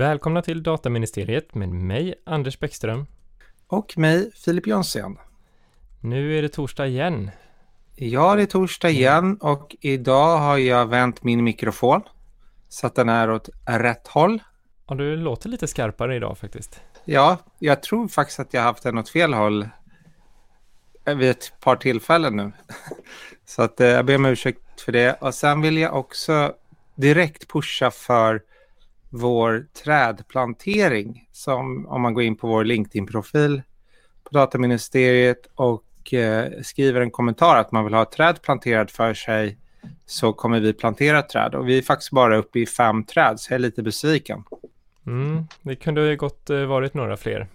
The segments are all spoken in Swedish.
Välkomna till Dataministeriet med mig, Anders Bäckström. Och mig, Filip Jonsson. Nu är det torsdag igen. Ja, det är torsdag igen och idag har jag vänt min mikrofon så att den är åt rätt håll. Ja, du låter lite skarpare idag faktiskt. Ja, jag tror faktiskt att jag har haft den åt fel håll vid ett par tillfällen nu. Så att eh, jag ber om ursäkt för det. Och sen vill jag också direkt pusha för vår trädplantering som om man går in på vår LinkedIn-profil på Dataministeriet och eh, skriver en kommentar att man vill ha ett träd planterat för sig så kommer vi plantera träd och vi är faktiskt bara uppe i fem träd så jag är lite besviken. Mm, det kunde ju gott eh, varit några fler.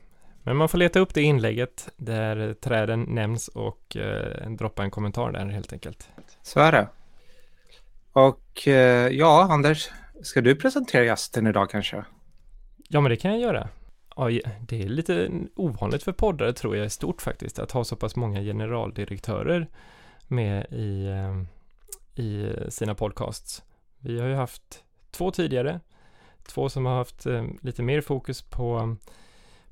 Men man får leta upp det inlägget där träden nämns och eh, droppa en kommentar där helt enkelt. Så är det. Och eh, ja, Anders, ska du presentera gästen idag kanske? Ja, men det kan jag göra. Ja, det är lite ovanligt för poddare tror jag i stort faktiskt, att ha så pass många generaldirektörer med i, eh, i sina podcasts. Vi har ju haft två tidigare, två som har haft eh, lite mer fokus på,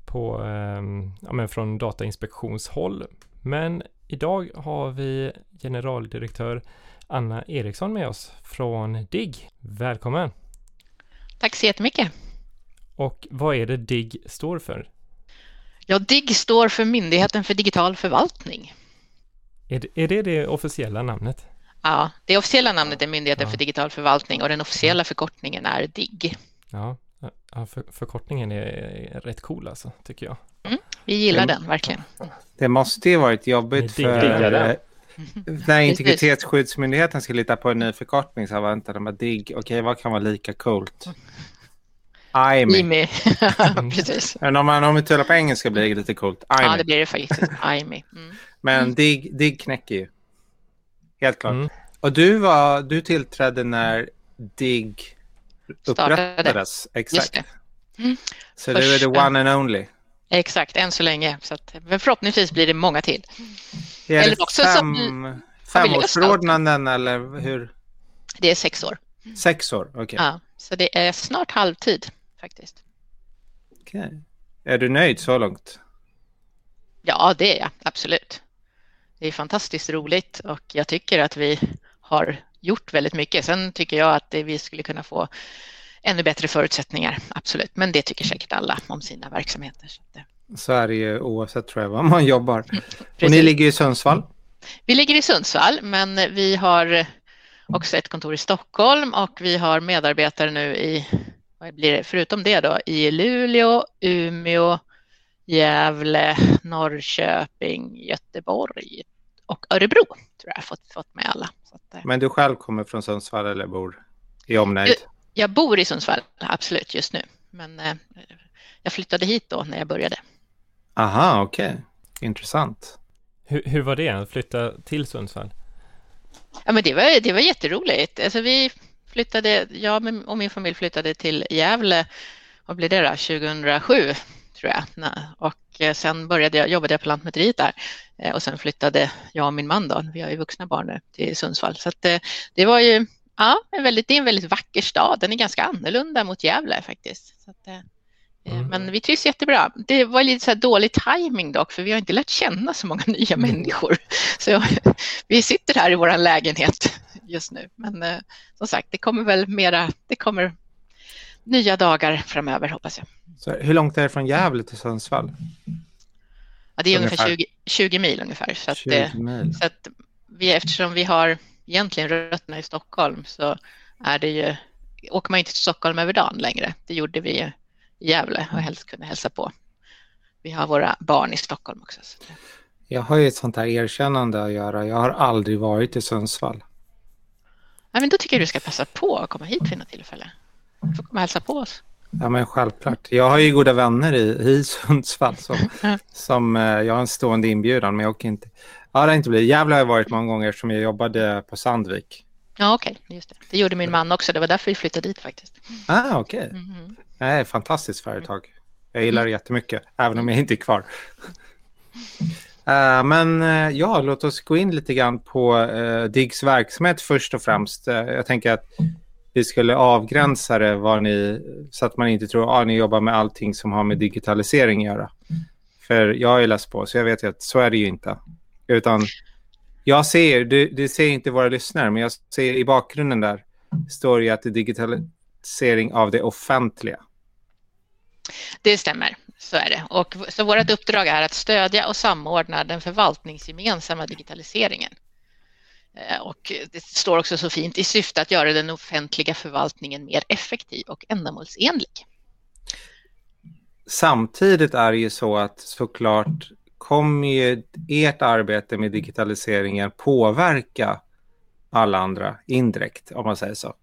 på eh, ja, men från Datainspektionshåll. Men idag har vi generaldirektör Anna Eriksson med oss från DIGG. Välkommen! Tack så jättemycket! Och vad är det DIGG står för? Ja, DIGG står för Myndigheten för digital förvaltning. Är det är det, det officiella namnet? Ja, det officiella namnet är Myndigheten ja. för digital förvaltning och den officiella förkortningen är DIGG. Ja, för, förkortningen är rätt cool alltså, tycker jag. Mm, vi gillar det, den, verkligen. Det måste ju varit jobbigt för när integritetsskyddsmyndigheten ska lita på en ny förkortning så vänta, de bara digg, okej okay, vad kan vara lika coolt? IME. IME, precis. Men om man uttalar på engelska blir det lite coolt. IME. Ja, det blir det faktiskt. IME. Mm. Men mm. digg, digg knäcker ju. Helt klart. Mm. Och du, var, du tillträdde när digg upprättades. Exakt. Mm. Så Först, du är the one and only. Exakt, än så länge. Så att, men förhoppningsvis blir det många till. Är eller också fem, som femårsförordnanden eller hur? Det är sex år. Sex år, okej. Okay. Ja, så det är snart halvtid faktiskt. Okej. Okay. Är du nöjd så långt? Ja, det är jag absolut. Det är fantastiskt roligt och jag tycker att vi har gjort väldigt mycket. Sen tycker jag att vi skulle kunna få ännu bättre förutsättningar, absolut. Men det tycker säkert alla om sina verksamheter. Så, det... så är det ju oavsett tror jag var man jobbar. Mm, och ni ligger i Sundsvall? Vi ligger i Sundsvall, men vi har också ett kontor i Stockholm och vi har medarbetare nu i, vad blir det, förutom det då, i Luleå, Umeå, Gävle, Norrköping, Göteborg och Örebro tror jag fått, fått med alla. Att, eh. Men du själv kommer från Sundsvall eller bor i omnejd? Jag bor i Sundsvall, absolut, just nu. Men eh, jag flyttade hit då när jag började. Aha, okej. Okay. Intressant. Hur, hur var det att flytta till Sundsvall? Ja, men det var, det var jätteroligt. Alltså vi flyttade, jag och min familj flyttade till Gävle, vad blev det då, 2007 tror jag. Och eh, sen började jag, jobbade jag på Lantmäteriet där eh, och sen flyttade jag och min man då, vi har ju vuxna barn nu, till Sundsvall. Så att det, det var ju Ja, en väldigt, det är en väldigt vacker stad. Den är ganska annorlunda mot Gävle faktiskt. Så att, eh, mm. Men vi trivs jättebra. Det var lite så dålig timing dock, för vi har inte lärt känna så många nya mm. människor. Så vi sitter här i vår lägenhet just nu. Men eh, som sagt, det kommer väl mera, det kommer nya dagar framöver hoppas jag. Så hur långt är det från Gävle till Sundsvall? Ja, det är ungefär, ungefär 20, 20, mil ungefär. Så, att, 20 eh, mil. så att vi, eftersom vi har egentligen rötterna i Stockholm så är det ju, åker man inte till Stockholm över dagen längre. Det gjorde vi Gävle och helst kunde hälsa på. Vi har våra barn i Stockholm också. Jag har ju ett sånt här erkännande att göra. Jag har aldrig varit i Sundsvall. Ja, men då tycker jag du ska passa på att komma hit vid något tillfälle. Du får komma och hälsa på oss. Ja, men självklart. Jag har ju goda vänner i, i Sundsvall som, som eh, jag har en stående inbjudan, men jag åker inte. Ja, det har inte blivit. Gävle har jag varit många gånger eftersom jag jobbade på Sandvik. Ja, okej. Okay. Just det. det gjorde min man också. Det var därför vi flyttade dit faktiskt. Ah, okej. Okay. Mm -hmm. Fantastiskt företag. Jag gillar det jättemycket, även om jag inte är kvar. Uh, men uh, ja, låt oss gå in lite grann på uh, DIGGs verksamhet först och främst. Uh, jag tänker att vi skulle avgränsa det vad ni, så att man inte tror att ah, ni jobbar med allting som har med digitalisering att göra. För jag är läst på, så jag vet ju att så är det ju inte. Utan jag ser, det, det ser inte våra lyssnare, men jag ser i bakgrunden där står det att det är digitalisering av det offentliga. Det stämmer, så är det. Och, så vårt uppdrag är att stödja och samordna den förvaltningsgemensamma digitaliseringen. Eh, och det står också så fint i syfte att göra den offentliga förvaltningen mer effektiv och ändamålsenlig. Samtidigt är det ju så att såklart kommer ju ert arbete med digitaliseringen påverka alla andra indirekt, om man säger så.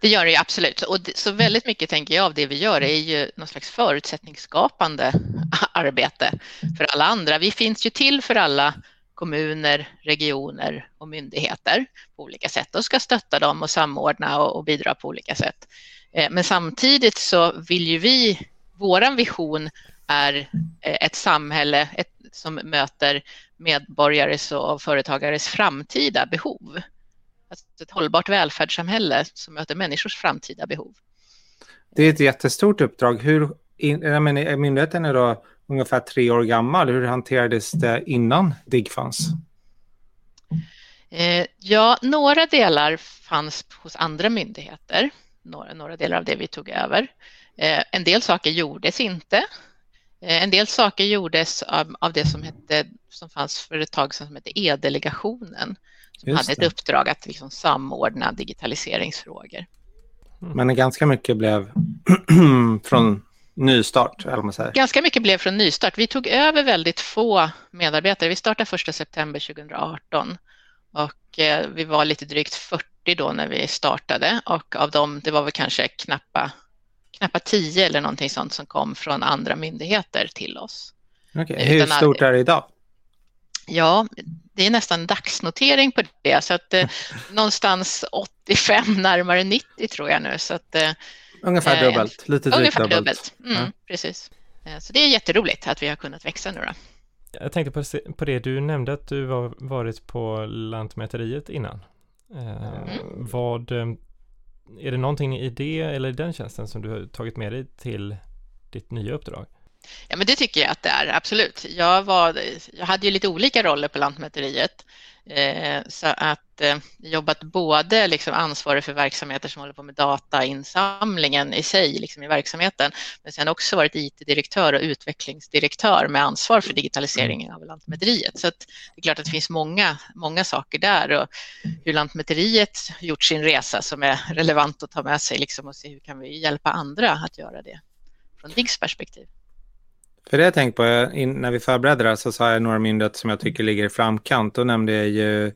Det gör det ju absolut. Och så väldigt mycket tänker jag av det vi gör är ju någon slags förutsättningsskapande arbete för alla andra. Vi finns ju till för alla kommuner, regioner och myndigheter på olika sätt och ska stötta dem och samordna och, bidra på olika sätt. Eh, men samtidigt så vill ju vi, Vår vision är eh, ett samhälle ett, som möter medborgares och företagares framtida behov. Alltså ett hållbart välfärdssamhälle som möter människors framtida behov. Det är ett jättestort uppdrag. Hur, jag menar, myndigheten är då ungefär tre år gammal. Hur hanterades det innan DIGG fanns? Eh, ja, några delar fanns hos andra myndigheter, några, några delar av det vi tog över. Eh, en del saker gjordes inte. Eh, en del saker gjordes av, av, det som, hette, som fanns för ett tag sedan som hette E-delegationen, Just hade ett uppdrag att liksom samordna digitaliseringsfrågor. Men ganska mycket blev från nystart, eller man säger. Ganska mycket blev från nystart. Vi tog över väldigt få medarbetare. Vi startade 1 september 2018 och eh, vi var lite drygt 40 då när vi startade och av dem, det var väl kanske knappa, knappa 10 eller någonting sånt som kom från andra myndigheter till oss. Okay. Hur stort är det idag? Ja, det är nästan dagsnotering på det, så att eh, någonstans 85, närmare 90 tror jag nu. Så att, eh, Ungefär eh, dubbelt, lite drygt dubbelt. dubbelt. Mm, ja. Precis. Eh, så det är jätteroligt att vi har kunnat växa nu då. Jag tänkte på, på det, du nämnde att du var varit på Lantmäteriet innan. Eh, mm. Vad, är det någonting i det eller i den tjänsten som du har tagit med dig till ditt nya uppdrag? Ja, men det tycker jag att det är, absolut. Jag, var, jag hade ju lite olika roller på Lantmäteriet. Eh, så att eh, jobbat både liksom ansvarig för verksamheter som håller på med datainsamlingen i sig, liksom i verksamheten, men sen också varit IT-direktör och utvecklingsdirektör med ansvar för digitaliseringen av Lantmäteriet. Så att det är klart att det finns många, många saker där och hur Lantmäteriet gjort sin resa som är relevant att ta med sig liksom och se hur kan vi hjälpa andra att göra det från DIGGs perspektiv. För det jag tänkt på, när vi förberedde det här så sa jag några myndigheter som jag tycker ligger i framkant. Då nämnde jag ju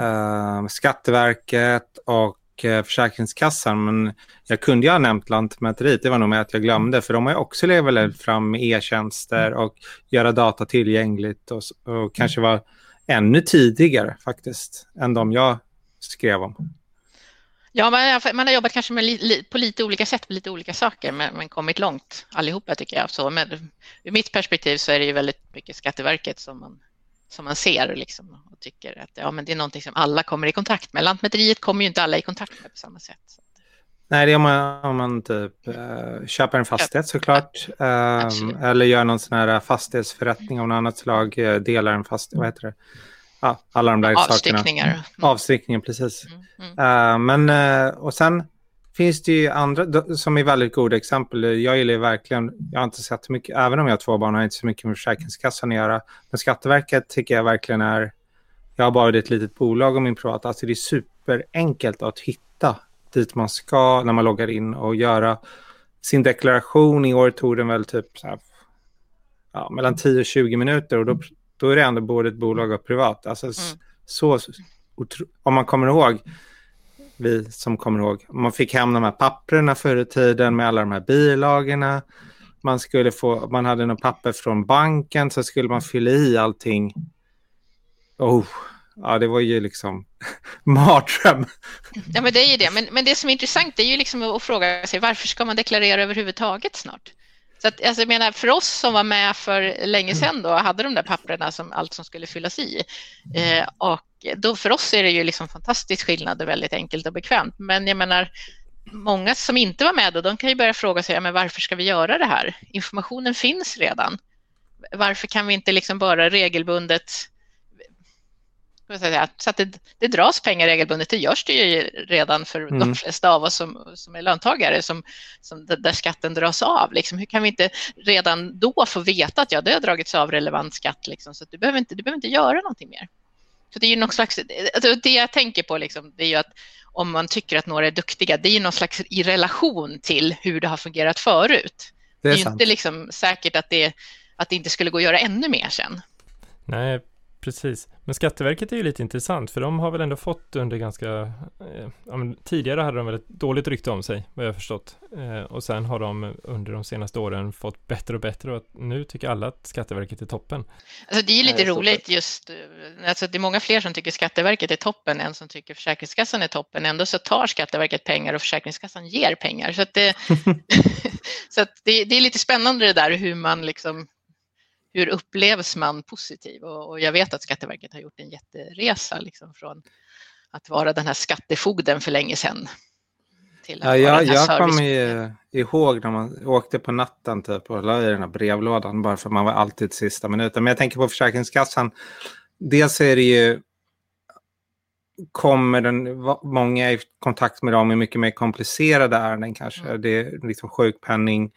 uh, Skatteverket och uh, Försäkringskassan. Men jag kunde ju ha nämnt Lantmäteriet, det var nog med att jag glömde. För de har ju också levererat fram e-tjänster och göra data tillgängligt och, och kanske vara ännu tidigare faktiskt än de jag skrev om. Ja, man, man har jobbat kanske med li, på lite olika sätt med lite olika saker, men, men kommit långt allihopa tycker jag. Så, men ur mitt perspektiv så är det ju väldigt mycket Skatteverket som man, som man ser liksom, och tycker att ja, men det är någonting som alla kommer i kontakt med. Lantmäteriet kommer ju inte alla i kontakt med på samma sätt. Nej, det är om man, om man typ äh, köper en fastighet såklart. Äh, eller gör någon sån här fastighetsförrättning av något annat slag, äh, delar en fastighet, vad heter det? Ja, alla de där Avstyckningar. sakerna. Mm. Avstyckningar, precis. Mm, mm. Uh, men, uh, och sen finns det ju andra som är väldigt goda exempel. Jag gillar verkligen, jag har inte sett mycket, även om jag har två barn har jag inte så mycket med Försäkringskassan att göra. Men Skatteverket tycker jag verkligen är, jag har bara ett litet bolag och min privata, alltså det är superenkelt att hitta dit man ska när man loggar in och göra sin deklaration. I år tog den väl typ här, ja, mellan 10 och 20 minuter och då då är det ändå både ett bolag och privat. Alltså, mm. så, om man kommer ihåg, vi som kommer ihåg, man fick hem de här papperna förr i tiden med alla de här bilagorna. Man, skulle få, man hade något papper från banken så skulle man fylla i allting. Oh, ja, det var ju liksom mardröm. Ja, men det är ju det. Men, men det som är intressant är ju liksom att fråga sig varför ska man deklarera överhuvudtaget snart? Så att, alltså, jag menar, för oss som var med för länge sedan då, hade de där papperna som allt som skulle fyllas i. Eh, och då för oss är det ju liksom fantastisk skillnad och väldigt enkelt och bekvämt. Men jag menar, många som inte var med då, de kan ju börja fråga sig, ja, men varför ska vi göra det här? Informationen finns redan. Varför kan vi inte liksom bara regelbundet så att det, det dras pengar regelbundet, det görs det ju redan för mm. de flesta av oss som, som är löntagare, som, som där skatten dras av. Liksom. Hur kan vi inte redan då få veta att ja, det har dragits av relevant skatt, liksom, så att du, behöver inte, du behöver inte göra någonting mer. Så det är ju någon slags, alltså det jag tänker på liksom, det är ju att om man tycker att några är duktiga, det är ju någon slags i relation till hur det har fungerat förut. Det är, det är ju inte liksom säkert att det, att det inte skulle gå att göra ännu mer sen. Nej, Precis, men Skatteverket är ju lite intressant för de har väl ändå fått under ganska, eh, ja, men tidigare hade de väl ett dåligt rykte om sig vad jag har förstått eh, och sen har de under de senaste åren fått bättre och bättre och nu tycker alla att Skatteverket är toppen. Alltså det är ju lite roligt just, eh, alltså det är många fler som tycker Skatteverket är toppen än som tycker Försäkringskassan är toppen. Ändå så tar Skatteverket pengar och Försäkringskassan ger pengar. Så, att det, så att det, det är lite spännande det där hur man liksom hur upplevs man positiv? Och, och, jag vet att Skatteverket har gjort en jätteresa liksom från att vara den här skattefogden för länge sedan. Till ja, jag jag kommer ihåg när man åkte på natten typ och la i den här brevlådan bara för man var alltid sista minuten. Men jag tänker på Försäkringskassan. Dels är det ju kommer den, många i kontakt med dem i mycket mer komplicerade ärenden kanske. Mm. Det är liksom sjukpenning,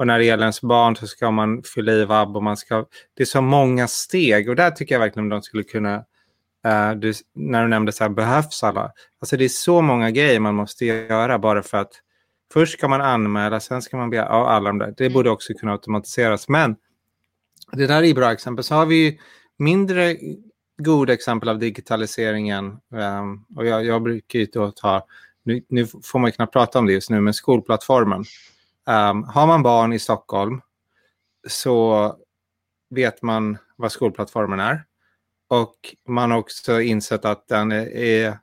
och när det gäller ens barn så ska man fylla i vab och man ska... Det är så många steg och där tycker jag verkligen de skulle kunna... Uh, du, när du nämnde så här, behövs alla? Alltså det är så många grejer man måste göra bara för att först ska man anmäla, sen ska man begära, ja, alla de där. Det mm. borde också kunna automatiseras. Men det där är bra exempel. Så har vi mindre goda exempel av digitaliseringen. Um, och jag, jag brukar ju då ta, nu, nu, får man knappt prata om det just nu, men skolplattformen. Um, har man barn i Stockholm så vet man vad skolplattformen är. Och man har också insett att den är,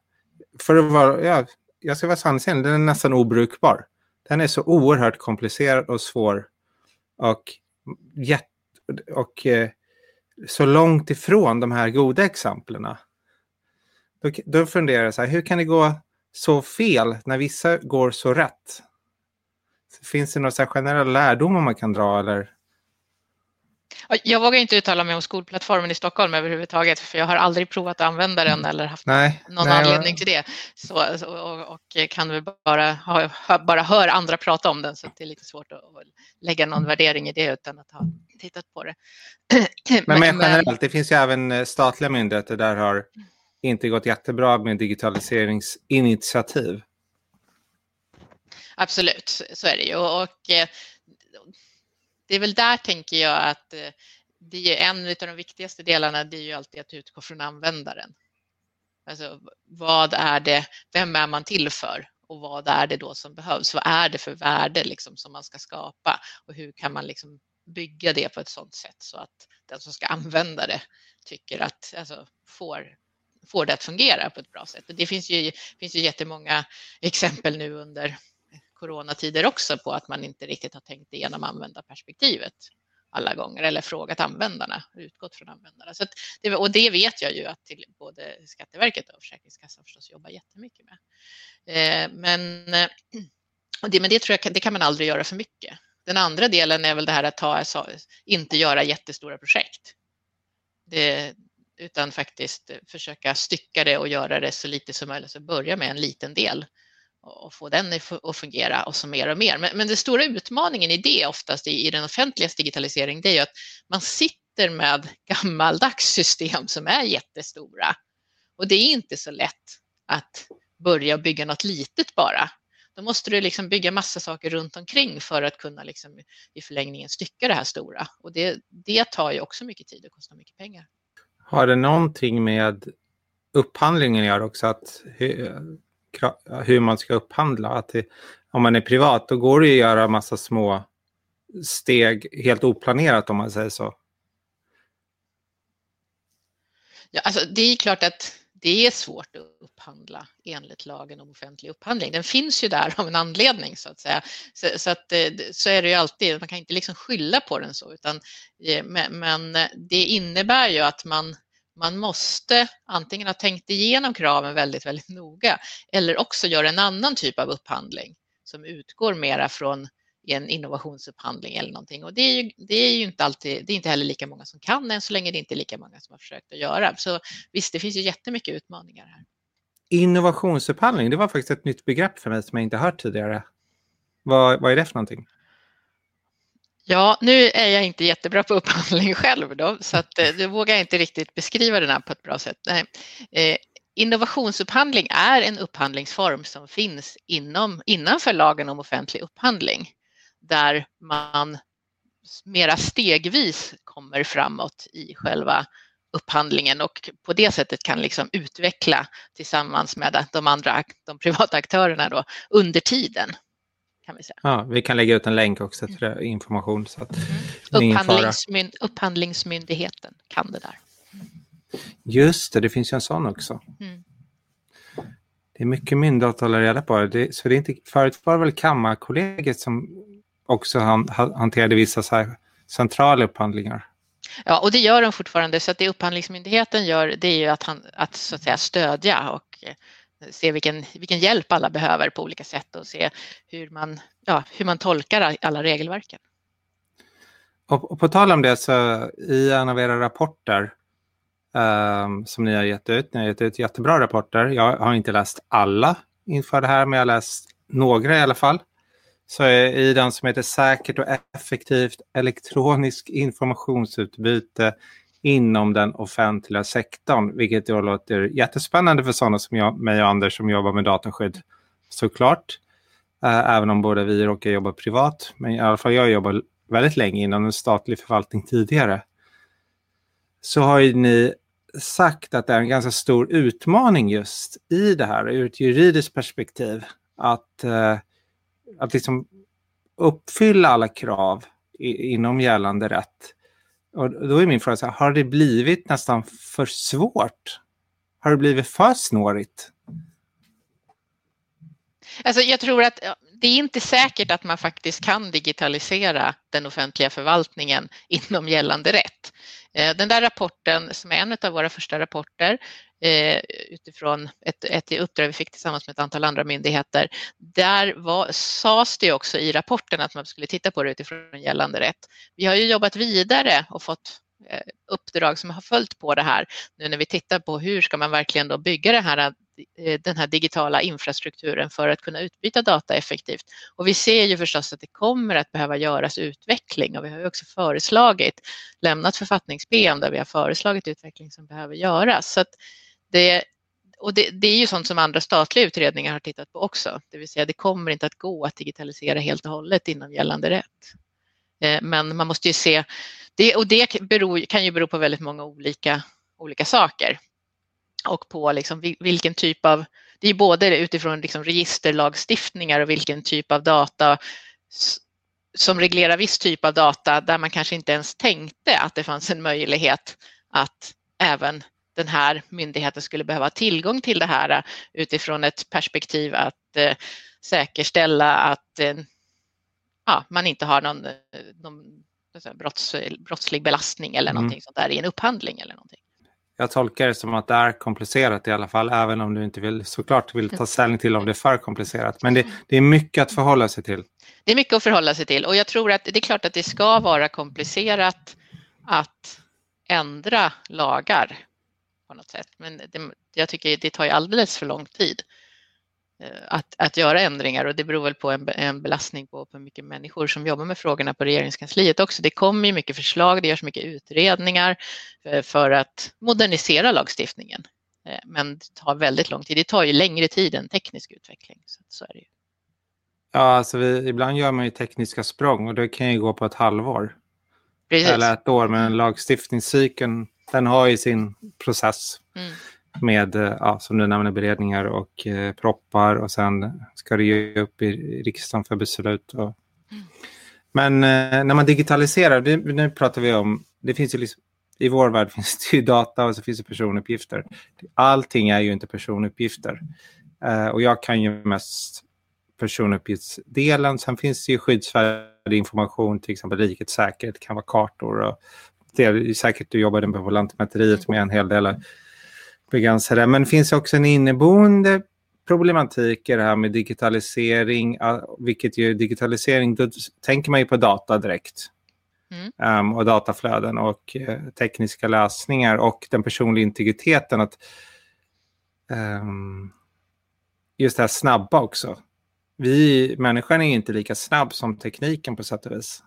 för att vara, ja, jag ska vara sanningsenlig, den är nästan obrukbar. Den är så oerhört komplicerad och svår och, och eh, så långt ifrån de här goda exemplen. Då, då funderar jag så här, hur kan det gå så fel när vissa går så rätt? Finns det några generella lärdomar man kan dra eller? Jag vågar inte uttala mig om skolplattformen i Stockholm överhuvudtaget för jag har aldrig provat att använda den eller haft nej, någon nej, anledning till det. Så, så och, och, kan väl bara, bara hör andra prata om den så det är lite svårt att, lägga någon värdering i det utan att ha tittat på det. Men, men generellt, det finns ju även eh, statliga myndigheter där har inte gått jättebra med digitaliseringsinitiativ. Absolut, så är det ju. Och, eh, det är väl där tänker jag att eh, det är en av de viktigaste delarna, det är ju alltid att utgå från användaren. Alltså vad är det, vem är man till för och vad är det då som behövs? Vad är det för värde liksom som man ska skapa och hur kan man liksom bygga det på ett sådant sätt så att den som ska använda det tycker att, alltså får, får det att fungera på ett bra sätt. det finns ju, finns ju jättemånga exempel nu under coronatider också på att man inte riktigt har tänkt igenom användarperspektivet alla gånger eller frågat användarna, utgått från användarna. Så det, och det vet jag ju att till både Skatteverket och Försäkringskassan förstås jobbar jättemycket med. Eh, men, eh, och det, men det tror jag det kan man aldrig göra för mycket. Den andra delen är väl det här att ta, inte göra jättestora projekt. Det, utan faktiskt försöka stycka det och göra det så lite som möjligt. Så börja med en liten del och få den att fungera och så mer och mer. Men, men den stora utmaningen i det oftast i, i den offentliga digitalisering, det är ju att man sitter med gammaldags system som är jättestora. Och det är inte så lätt att börja bygga något litet bara. Då måste du liksom bygga massa saker runt omkring för att kunna liksom i förlängningen stycka det här stora. Och det, det tar ju också mycket tid och kostar mycket pengar. Har det någonting med upphandlingen att göra också? Att hur man ska upphandla. Att det, om man är privat då går det att göra massa små steg helt oplanerat om man säger så. Ja, alltså, det är klart att det är svårt att upphandla enligt lagen om offentlig upphandling. Den finns ju där av en anledning så att säga. Så, så, att, eh, så är det ju alltid, man kan inte liksom skylla på den så, utan, eh, men det innebär ju att man, man måste antingen ha tänkt igenom kraven väldigt, väldigt noga eller också göra en annan typ av upphandling som utgår mera från en innovationsupphandling eller någonting. Och det är ju, det är ju inte alltid, det är inte heller lika många som kan än så länge det är inte lika många som har försökt att göra. Så visst, det finns ju jättemycket utmaningar här. Innovationsupphandling, det var faktiskt ett nytt begrepp för mig som jag inte hört tidigare. Vad, vad är det för någonting? Ja, nu är jag inte jättebra på upphandling själv då, så att eh, då vågar jag inte riktigt beskriva den här på ett bra sätt. Nej. Eh, innovationsupphandling är en upphandlingsform som finns inom, innanför lagen om offentlig upphandling där man mera stegvis kommer framåt i själva upphandlingen och på det sättet kan liksom utveckla tillsammans med de andra de privata aktörerna då, under tiden. Kan vi, säga. Ja, vi kan lägga ut en länk också till mm. information. Så att mm. Upphandlingsmyn upphandlingsmyndigheten kan det där. Just det, det finns ju en sån också. Mm. Det är mycket myndigheter att hålla reda på. Det, så det är inte, förut var det väl Kammarkollegiet som också han, hanterade vissa så här centrala upphandlingar. Ja, och det gör de fortfarande. Så att det Upphandlingsmyndigheten gör det är ju att, han, att, så att säga, stödja och se vilken, vilken hjälp alla behöver på olika sätt och se hur man, ja, hur man tolkar alla regelverken. Och, och på tal om det så i en av era rapporter um, som ni har gett ut, ni har gett ut jättebra rapporter. Jag har inte läst alla inför det här men jag har läst några i alla fall så i den som heter Säkert och effektivt elektroniskt informationsutbyte inom den offentliga sektorn, vilket då låter jättespännande för sådana som jag, mig och Anders som jobbar med dataskydd såklart. Äh, även om båda vi råkar jobba privat, men i alla fall jag jobbar väldigt länge inom en statlig förvaltning tidigare. Så har ju ni sagt att det är en ganska stor utmaning just i det här ur ett juridiskt perspektiv. Att eh, att liksom uppfylla alla krav i, inom gällande rätt. Och då är min fråga, så här, har det blivit nästan för svårt? Har det blivit för snårigt? Alltså jag tror att det är inte säkert att man faktiskt kan digitalisera den offentliga förvaltningen inom gällande rätt. Eh, den där rapporten som är en av våra första rapporter eh, utifrån ett, ett uppdrag vi fick tillsammans med ett antal andra myndigheter. Där var, sades det också i rapporten att man skulle titta på det utifrån gällande rätt. Vi har ju jobbat vidare och fått eh, uppdrag som har följt på det här nu när vi tittar på hur ska man verkligen då bygga det här Eh, den här digitala infrastrukturen för att kunna utbyta data effektivt. Och vi ser ju förstås att det kommer att behöva göras utveckling och vi har ju också föreslagit, lämnat författnings-PM där vi har föreslagit utveckling som behöver göras. Så det, och det, det, är ju sånt som andra statliga utredningar har tittat på också, det vill säga det kommer inte att gå att digitalisera helt och hållet inom gällande rätt. Eh, men man måste ju se, det, och det beror, kan ju bero på väldigt många olika, olika saker och på liksom vilken typ av, det är både utifrån liksom registerlagstiftningar och vilken typ av data som reglerar viss typ av data där man kanske inte ens tänkte att det fanns en möjlighet att även den här myndigheten skulle behöva tillgång till det här utifrån ett perspektiv att eh, säkerställa att eh, ja, man inte har någon, någon brotts, brottslig belastning eller mm. någonting sånt där i en upphandling eller någonting jag tolkar det som att det är komplicerat i alla fall, även om du inte vill, såklart vill ta ställning till om det är för komplicerat. Men det, det, är mycket att förhålla sig till. Det är mycket att förhålla sig till och jag tror att det är klart att det ska vara komplicerat att ändra lagar på något sätt. Men det, jag tycker det tar ju alldeles för lång tid. Eh, att, att göra ändringar och det beror väl på en, en belastning på, på mycket människor som jobbar med frågorna på regeringskansliet också. Det kommer ju mycket förslag, det görs mycket utredningar för, för att modernisera lagstiftningen. Eh, men det tar väldigt lång tid. Det tar ju längre tid än teknisk utveckling. Så, så är det ju. Ja, alltså vi, ibland gör man ju tekniska språng och det kan ju gå på ett halvår. Precis. Eller ett år, men lagstiftningscykeln den har ju sin process. Mm med, eh, ja, som du nämner, beredningar och eh, proppar och sen ska det ge upp i riksdagen för beslut. Och... Mm. Men eh, när man digitaliserar, det, nu pratar vi om, det finns ju liksom, I vår värld finns det ju data och så finns det personuppgifter. Allting är ju inte personuppgifter. Uh, och jag kan ju mest personuppgiftsdelen. Sen finns det ju skyddsvärd information, till exempel rikets säkerhet kan vara kartor. Och det är säkert du jobbade på Lantmäteriet med en hel del begränsade. Men det finns också en inneboende problematik i det här med digitalisering, vilket ju digitalisering, då tänker man ju på data direkt. Mm. Um, och dataflöden och uh, tekniska lösningar och den personliga integriteten. Att, um, just det här snabba också. Vi, människan är inte lika snabb som tekniken på sätt och vis.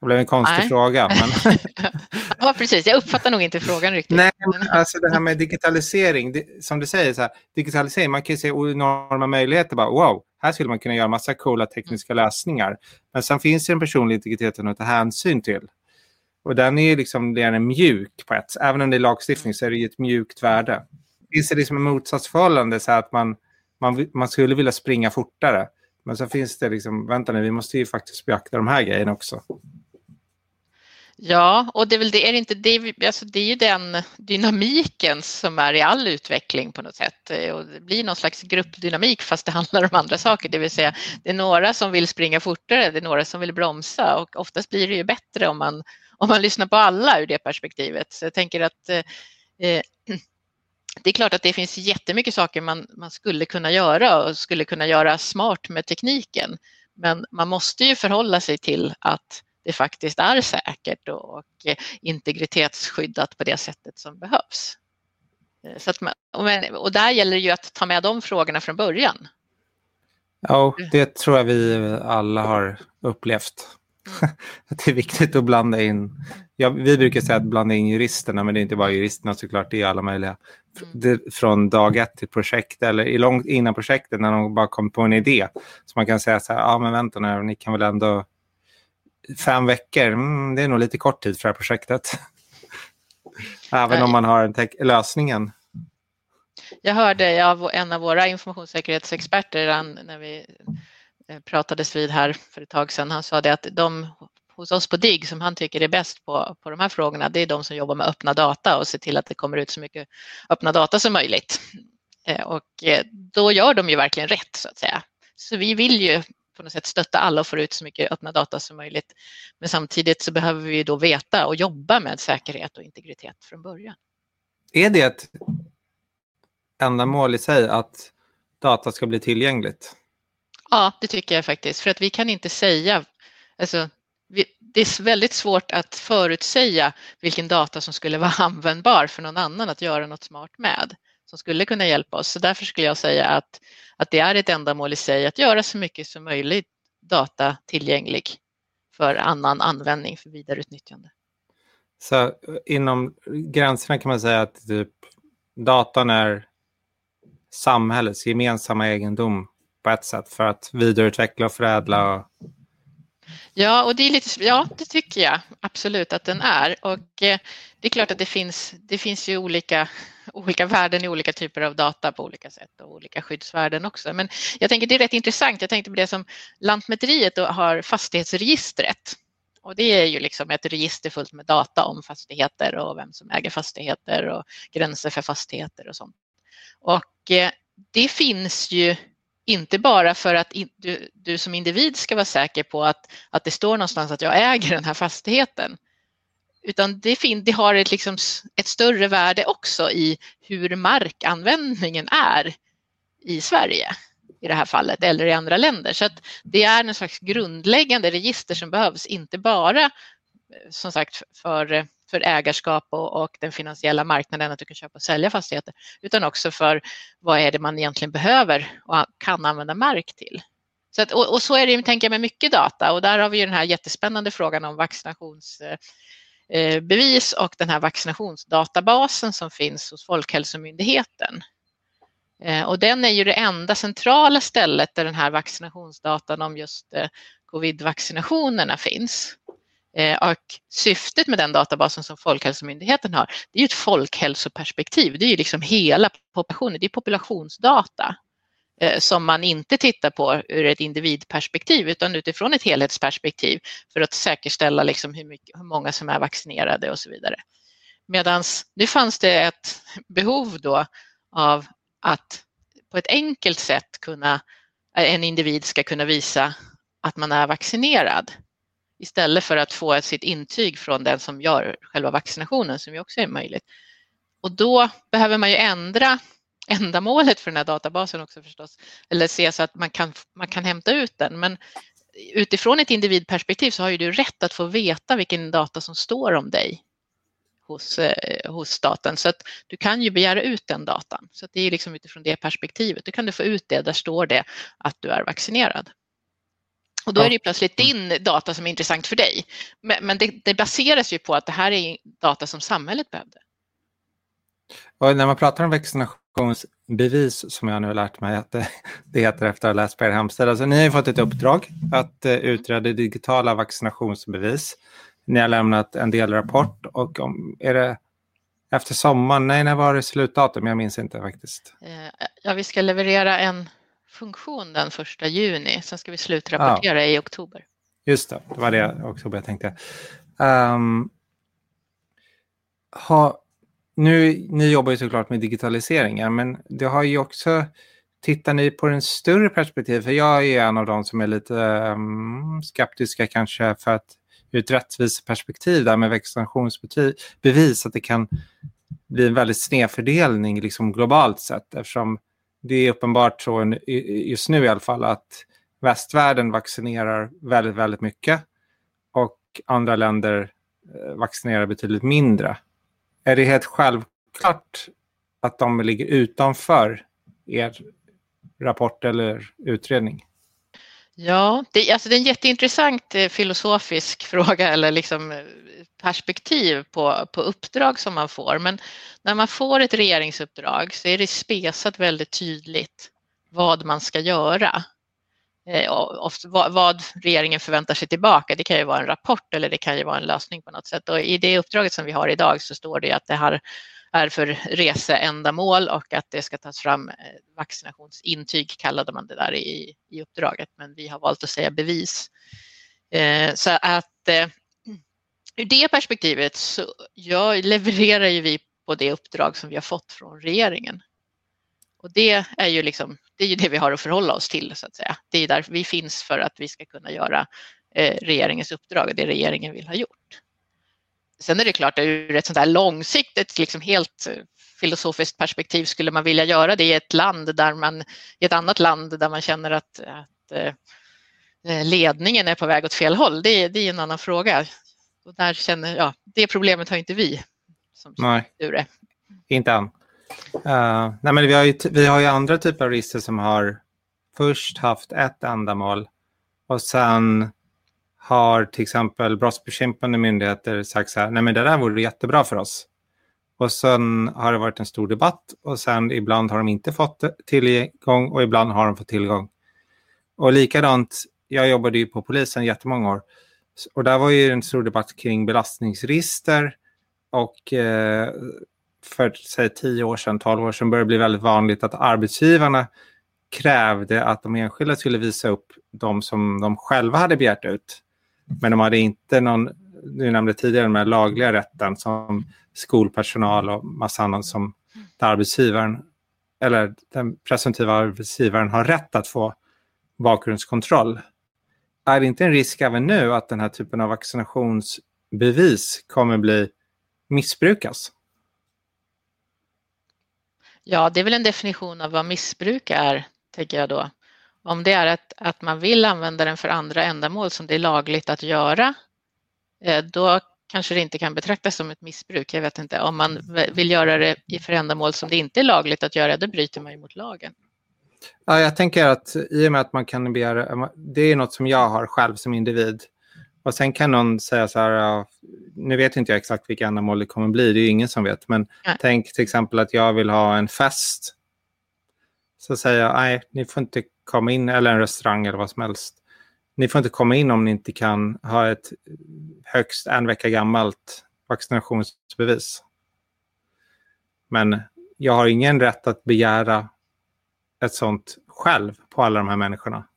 Det blev en konstig Nej. fråga. Men... ja, precis. Jag uppfattar nog inte frågan riktigt. Nej, men alltså det här med digitalisering. Det, som du säger, så här, digitalisering, man kan ju se enorma möjligheter. Bara, wow, här skulle man kunna göra massa coola tekniska mm. lösningar. Men sen finns det den personliga integriteten att ta hänsyn till. Och den är ju liksom, det är en mjuk på ett Även om det är lagstiftning så är det ett mjukt värde. Finns det liksom en motsatsförhållande så att man, man, man skulle vilja springa fortare. Men så finns det liksom, vänta nu, vi måste ju faktiskt beakta de här grejerna också. Ja, och det är väl det, är inte det, alltså det är ju den dynamiken som är i all utveckling på något sätt. Eh, och det blir någon slags gruppdynamik fast det handlar om andra saker, det vill säga det är några som vill springa fortare, det är några som vill bromsa och oftast blir det ju bättre om man, om man lyssnar på alla ur det perspektivet. Så jag tänker att eh, eh det är klart att det finns jättemycket saker man, man skulle kunna göra och skulle kunna göra smart med tekniken. Men man måste ju förhålla sig till att det faktiskt är säkert och integritetsskyddat på det sättet som behövs. Eh, så att man, och där gäller det ju att ta med de frågorna från början. Ja, det tror jag vi alla har upplevt. Mm. det är viktigt att blanda in, ja, vi brukar säga att blanda in juristerna, men det är inte bara juristerna såklart, det är alla möjliga. Mm. Det, från dag ett till projekt eller i långt innan projektet när de bara kommer på en idé. Så man kan säga så här, ja men vänta nu, ni kan väl ändå fem veckor, mm, det är nog lite kort tid för det här projektet. Även om man har en lösningen. Jag hörde av en av våra informationssäkerhetsexperter när vi eh, pratades vid här för ett tag sedan. Han sa det att de hos oss på DIGG som han tycker är bäst på, på de här frågorna, det är de som jobbar med öppna data och ser till att det kommer ut så mycket öppna data som möjligt. Eh, och eh, då gör de ju verkligen rätt så att säga. Så vi vill ju på något sätt stötta alla och få ut så mycket öppna data som möjligt. Men samtidigt så behöver vi då veta och jobba med säkerhet och integritet från början. Är det ett ändamål i sig att data ska bli tillgängligt? Ja, det tycker jag faktiskt. För att vi kan inte säga, alltså, vi, det är väldigt svårt att förutsäga vilken data som skulle vara användbar för någon annan att göra något smart med som skulle kunna hjälpa oss. Så därför skulle jag säga att, att det är ett ändamål i sig att göra så mycket som möjligt data tillgänglig för annan användning för vidareutnyttjande. Så inom gränserna kan man säga att typ, datan är samhällets gemensamma egendom på ett sätt för att vidareutveckla och förädla och Ja, och det är lite, ja, det tycker jag absolut att den är. Och eh, det är klart att det finns, det finns ju olika, olika värden i olika typer av data på olika sätt och olika skyddsvärden också. Men jag tänker det är rätt intressant. Jag tänkte på det som Lantmäteriet har fastighetsregistret. Och det är ju liksom ett register fullt med data om fastigheter och vem som äger fastigheter och gränser för fastigheter och sånt. Och eh, det finns ju inte bara för att du, du, som individ ska vara säker på att, att det står någonstans att jag äger den här fastigheten. Utan det, fin, det har ett, liksom, ett större värde också i hur markanvändningen är i Sverige i det här fallet eller i andra länder. Så att det är en slags grundläggande register som behövs, inte bara eh, som sagt för eh, för ägarskap och, och, den finansiella marknaden att du kan köpa och sälja fastigheter, utan också för vad är det man egentligen behöver och kan använda mark till. Så att, och, och, så är det tänker jag med mycket data och där har vi ju den här jättespännande frågan om vaccinations... Eh, Eh, bevis och den här vaccinationsdatabasen som finns hos Folkhälsomyndigheten. Eh, och den är ju det enda centrala stället där den här vaccinationsdatan om just eh, covid-vaccinationerna finns. Och syftet med den databasen som Folkhälsomyndigheten har, det är ju ett folkhälsoperspektiv. Det är ju liksom hela populationen, det är populationsdata. Eh, som man inte tittar på ur ett individperspektiv utan utifrån ett helhetsperspektiv för att säkerställa liksom hur, mycket, hur många som är vaccinerade och så vidare. Medan nu fanns det ett behov då av att på ett enkelt sätt kunna, eh, en individ ska kunna visa att man är vaccinerad istället för att få sitt intyg från den som gör själva vaccinationen som ju också är möjligt. Och då behöver man ju ändra ändamålet för den här databasen också förstås, eller se så att man kan, man kan hämta ut den. Men utifrån ett individperspektiv så har ju du rätt att få veta vilken data som står om dig hos, eh, hos staten. Så att du kan ju begära ut den datan. Så det är liksom utifrån det perspektivet. Du kan du få ut det, där står det att du är vaccinerad. Och då är det plötsligt din data som är intressant för dig. Men, men det, det, baseras ju på att det här är data som samhället behövde. Och när man pratar om vaccinationsbevis, som jag nu har lärt mig att det, det heter efter att ha läst på er hemsida. Alltså, ni har fått ett uppdrag att uh, utreda digitala vaccinationsbevis. Ni har lämnat en delrapport och om, är det efter sommaren? Nej, när var det slutdatum? Jag minns inte faktiskt. Eh, ja, vi ska leverera en funktion den första juni. Sen ska vi slutrapportera ja. i oktober. Just det, det var det oktober jag tänkte. Um, ha, nu, ni jobbar ju såklart med digitaliseringar, men det har ju också Tittar ni på den större perspektiv? För jag är en av dem som är lite um, skeptiska kanske för att ur ett rättviseperspektiv där med vaccinationsbevis att det kan bli en väldigt snedfördelning liksom globalt sett eftersom det är uppenbart så just nu i alla fall att västvärlden vaccinerar väldigt, väldigt mycket och andra länder eh, vaccinerar betydligt mindre. Är det helt självklart att de ligger utanför er rapport eller utredning? Ja, det, alltså det är en jätteintressant eh, filosofisk fråga eller liksom eh, perspektiv på, på uppdrag som man får. Men när man får ett regeringsuppdrag så är det spesat väldigt tydligt vad man ska göra. Eh, vad regeringen förväntar sig tillbaka. Det kan ju vara en rapport eller det kan ju vara en lösning på något sätt. Och I det uppdraget som vi har idag så står det att det här är för reseändamål och att det ska tas fram eh, vaccinationsintyg kallade man det där i, i uppdraget, men vi har valt att säga bevis. Eh, så att ur det perspektivet så ja, levererar ju vi på det uppdrag som vi har fått från regeringen. Och det är ju liksom, det är ju det vi har att förhålla oss till så att säga. Det är därför vi finns för att vi ska kunna göra eh, regeringens uppdrag och det regeringen vill ha gjort. Sen är det klart, ur ett sånt här långsiktigt, liksom helt eh, filosofiskt perspektiv skulle man vilja göra det i ett land där man, i ett annat land där man känner att, att eh, ledningen är på väg åt fel håll. Det, det är en annan fråga. Och där känner, ja, det problemet har inte vi. Som nej, inte än. Uh, nej, men vi, har ju, vi har ju andra typer av register som har först haft ett ändamål och sen har till exempel brottsbekämpande myndigheter sagt så här, nej men det där vore jättebra för oss. Och sen har det varit en stor debatt och sen ibland har de inte fått tillgång och ibland har de fått tillgång. Och likadant, jag jobbade ju på polisen jättemånga år och där var ju en stor debatt kring belastningsregister och eh, för säg 10 år sedan, 12 år sedan började det bli väldigt vanligt att arbetsgivarna krävde att de enskilda skulle visa upp de som de själva hade begärt ut. Men de hade inte någon, du nämnde tidigare den lagliga rätten som skolpersonal och massa annat som arbetsgivaren eller den presumtiva arbetsgivaren har rätt att få bakgrundskontroll. Är det inte en risk även nu att den här typen av vaccinationsbevis kommer bli missbrukas? Ja, det är väl en definition av vad missbruk är, tänker jag då. Om det är att, att man vill använda den för andra ändamål som det är lagligt att göra, eh, då kanske det inte kan betraktas som ett missbruk. Jag vet inte. Om man vill göra det för ändamål som det inte är lagligt att göra, då bryter man ju mot lagen. Ja, jag tänker att i och med att man kan begära, det är något som jag har själv som individ. Och sen kan någon säga så här, nu vet inte jag exakt vilka ändamål det kommer bli, det är ju ingen som vet, men nej. tänk till exempel att jag vill ha en fest. Så säger jag, nej, ni får inte komma in, eller en restaurang eller vad som helst. Ni får inte komma in om ni inte kan ha ett högst en vecka gammalt vaccinationsbevis. Men jag har ingen rätt att begära ett sånt själv på alla de här människorna?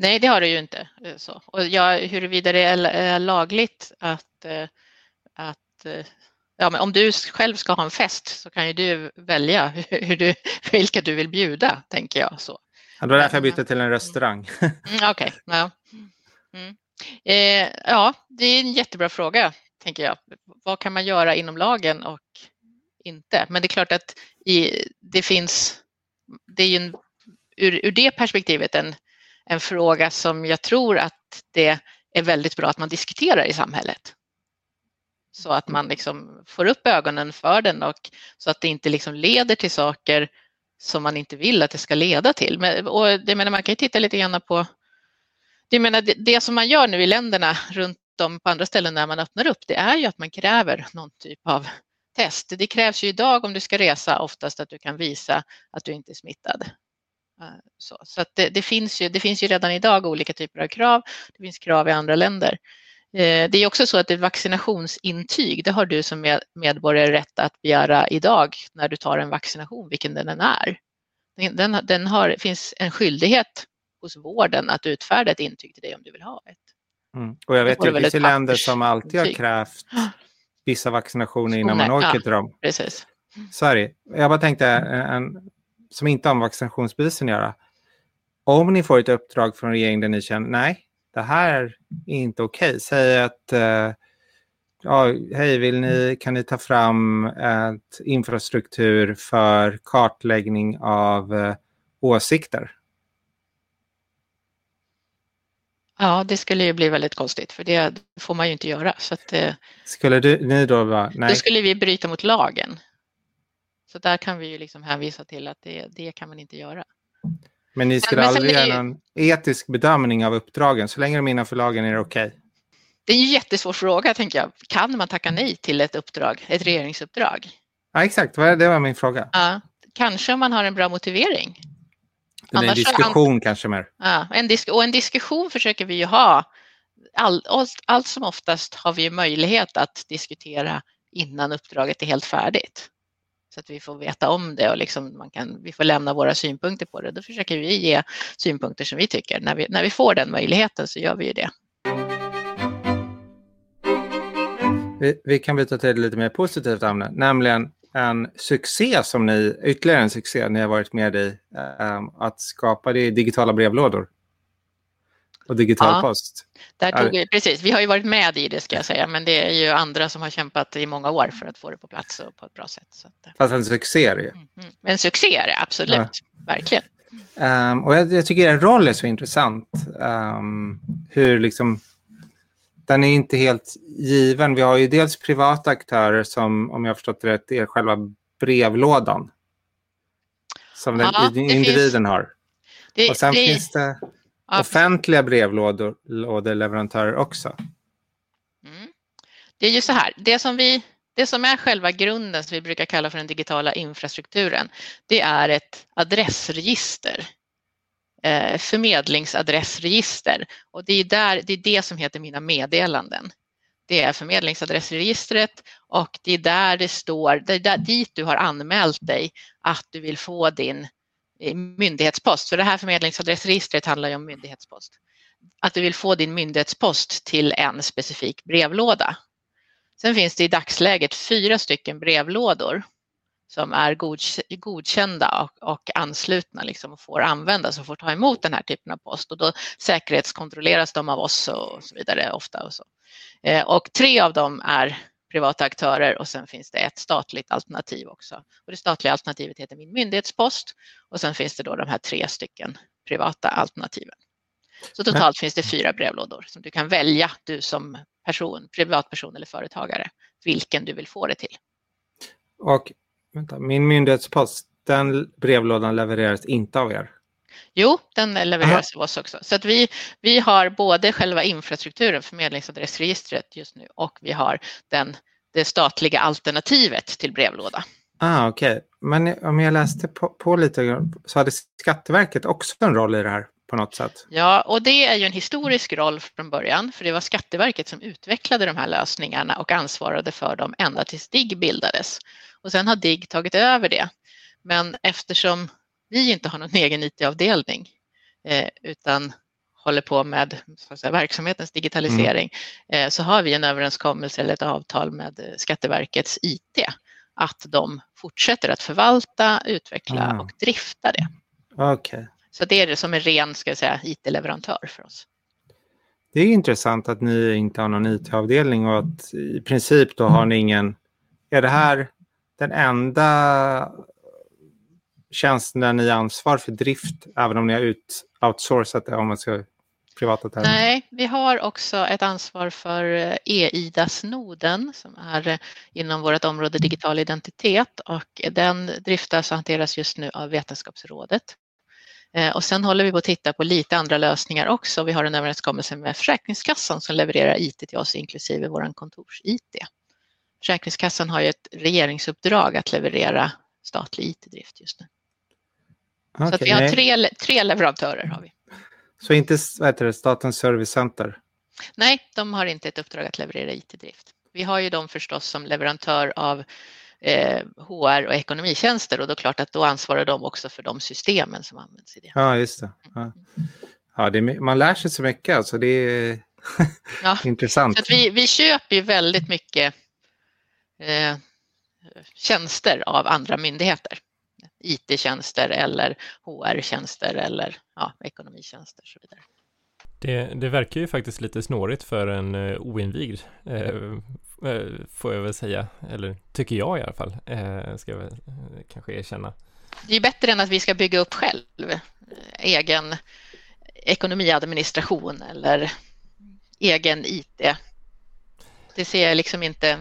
Nej, det har du ju inte. eh, Så. Och jag, huruvida det är, lagligt att, eh, att eh, ja, men om du själv ska ha en fest så kan ju du välja hur du, vilka du vill bjuda, tänker jag. Så. Ja, det var därför jag bytte till en restaurang. Mm, Okej, okay. ja. Mm. Eh, ja, det är en jättebra fråga, tänker jag. Vad kan man göra inom lagen och inte? Men det är klart att i, det finns, det är ju en, ur, ur det perspektivet en, en fråga som jag tror att det är väldigt bra att man diskuterar i samhället. Så att man liksom får upp ögonen för den och så att det inte liksom leder till saker som man inte vill att det ska leda till. Men, och det menar, man kan ju titta lite grann på det, menar, det, det som man gör nu i länderna runt om på andra ställen när man öppnar upp, det är ju att man kräver någon typ av test. Det krävs ju idag om du ska resa oftast att du kan visa att du inte är smittad. Så, så att det, det, finns ju, det finns ju redan idag olika typer av krav. Det finns krav i andra länder. Det är också så att ett vaccinationsintyg, det har du som medborgare rätt att begära idag när du tar en vaccination, vilken den än är. Den, den har, finns en skyldighet hos vården att utfärda ett intyg till dig om du vill ha ett. Mm. Och jag vet ju att det finns länder som alltid har krävt vissa vaccinationer innan man åker ja, till dem. Precis. Sorry, jag bara tänkte en, som inte har med vaccinationsbevisen att göra. Om ni får ett uppdrag från regeringen där ni känner nej, det här är inte okej. Okay. Säg att uh, ja, hej, vill ni, kan ni ta fram ett infrastruktur för kartläggning av uh, åsikter? Ja, det skulle ju bli väldigt konstigt för det får man ju inte göra. Så att, eh, skulle du, ni då vara... Nej. Då skulle vi bryta mot lagen. Så där kan vi ju liksom hänvisa till att det, det kan man inte göra. Men ni skulle aldrig göra någon etisk bedömning av uppdragen? Så länge de är innanför lagen är det okej? Okay? Det är en jättesvår fråga, tänker jag. Kan man tacka nej till ett uppdrag, ett regeringsuppdrag? Ja, exakt. Det var min fråga. Ja, kanske om man har en bra motivering. Det är en diskussion an... kanske mer. Ja, en disk och en diskussion försöker vi ju ha. All, allt, allt som oftast har vi möjlighet att diskutera innan uppdraget är helt färdigt. Så att vi får veta om det och liksom man kan, vi får lämna våra synpunkter på det. Då försöker vi ge synpunkter som vi tycker. När vi, när vi får den möjligheten så gör vi ju det. Vi, vi kan byta till ett lite mer positivt ämne, nämligen en succé som ni, ytterligare en succé ni har varit med i, eh, att skapa det digitala brevlådor och digital ja, post. Där tog vi, precis, vi har ju varit med i det ska jag säga, men det är ju andra som har kämpat i många år för att få det på plats och på ett bra sätt. Så att, eh. Fast en succé är det ju. Mm, mm. En succé är det absolut, ja. verkligen. Um, och jag, jag, tycker er roll är så intressant. Um, hur liksom den är inte helt given. Vi har ju dels privata aktörer som, om jag har förstått rätt, är själva brevlådan. Som den ja, individen finns, har. Det, och sen det, finns det offentliga brevlådeleverantörer också. Mm. Det är ju så här, det som, vi, det som är själva grunden som vi brukar kalla för den digitala infrastrukturen, det är ett adressregister eh, förmedlingsadressregister och det är, där, det är det som heter Mina meddelanden. Det är förmedlingsadressregistret och det är där det står, det är där, dit du har anmält dig att du vill få din myndighetspost. För det här förmedlingsadressregistret handlar ju om myndighetspost. Att du vill få din myndighetspost till en specifik brevlåda. Sen finns det i dagsläget fyra stycken brevlådor som är godkända och, och anslutna liksom och får användas och får ta emot den här typen av post och då säkerhetskontrolleras de av oss och så vidare ofta. Och, så. Eh, och tre av dem är privata aktörer och sen finns det ett statligt alternativ också. Och det statliga alternativet heter Min myndighetspost och sen finns det då de här tre stycken privata alternativen. Så totalt finns det fyra brevlådor som du kan välja, du som person, privatperson eller företagare, vilken du vill få det till. Och Vänta, min myndighetspost, den brevlådan levereras inte av er? Jo, den levereras av oss också. Så att vi, vi har både själva infrastrukturen, förmedlingsadressregistret just nu och vi har den, det statliga alternativet till brevlåda. Ah, Okej, okay. men om jag läste på, på, lite så hade Skatteverket också en roll i det här på något sätt? Ja, och det är ju en historisk roll från början för det var Skatteverket som utvecklade de här lösningarna och ansvarade för dem ända tills DIGG bildades. Och sen har DIGG tagit över det. Men eftersom vi inte har någon egen IT-avdelning eh, utan håller på med säga, verksamhetens digitalisering mm. eh, så har vi en överenskommelse eller ett avtal med Skatteverkets IT att de fortsätter att förvalta, utveckla mm. och drifta det. Okay. Så det är det som är ren ska jag säga, IT-leverantör för oss. Det är intressant att ni inte har någon IT-avdelning och att i princip då har ni ingen... Är det här den enda tjänsten där ni är ansvar för drift, även om ni har ut, outsourcat det om man ska privata termer? Nej, vi har också ett ansvar för eh, e-IDAS-noden som är eh, inom vårt område digital identitet och den driftas och hanteras just nu av Vetenskapsrådet. Eh, och sen håller vi på att titta på lite andra lösningar också. Vi har en överenskommelse med Försäkringskassan som levererar IT till oss inklusive vår kontors-IT. Försäkringskassan har ju ett regeringsuppdrag att leverera statlig IT-drift just nu. Okay, så vi har tre, tre leverantörer. Har vi. Så inte vad det, Statens servicecenter? Nej, de har inte ett uppdrag att leverera IT-drift. Vi har ju dem förstås som leverantör av eh, HR och ekonomitjänster och då klart att då ansvarar de också för de systemen som används i det. Ja, just det. Ja. Ja, det man lär sig så mycket, alltså det är ja, intressant. Så vi, vi köper ju väldigt mycket eh, tjänster av andra myndigheter. IT-tjänster eller HR-tjänster eller ja, ekonomitjänster och så vidare. Det, det, verkar ju faktiskt lite snårigt för en uh, oinvigd, uh, uh, får jag väl säga, eller tycker jag i alla fall, uh, ska jag väl kanske erkänna. Det är bättre än att vi ska bygga upp själv, egen ekonomiadministration eller egen IT. Det ser jag liksom inte,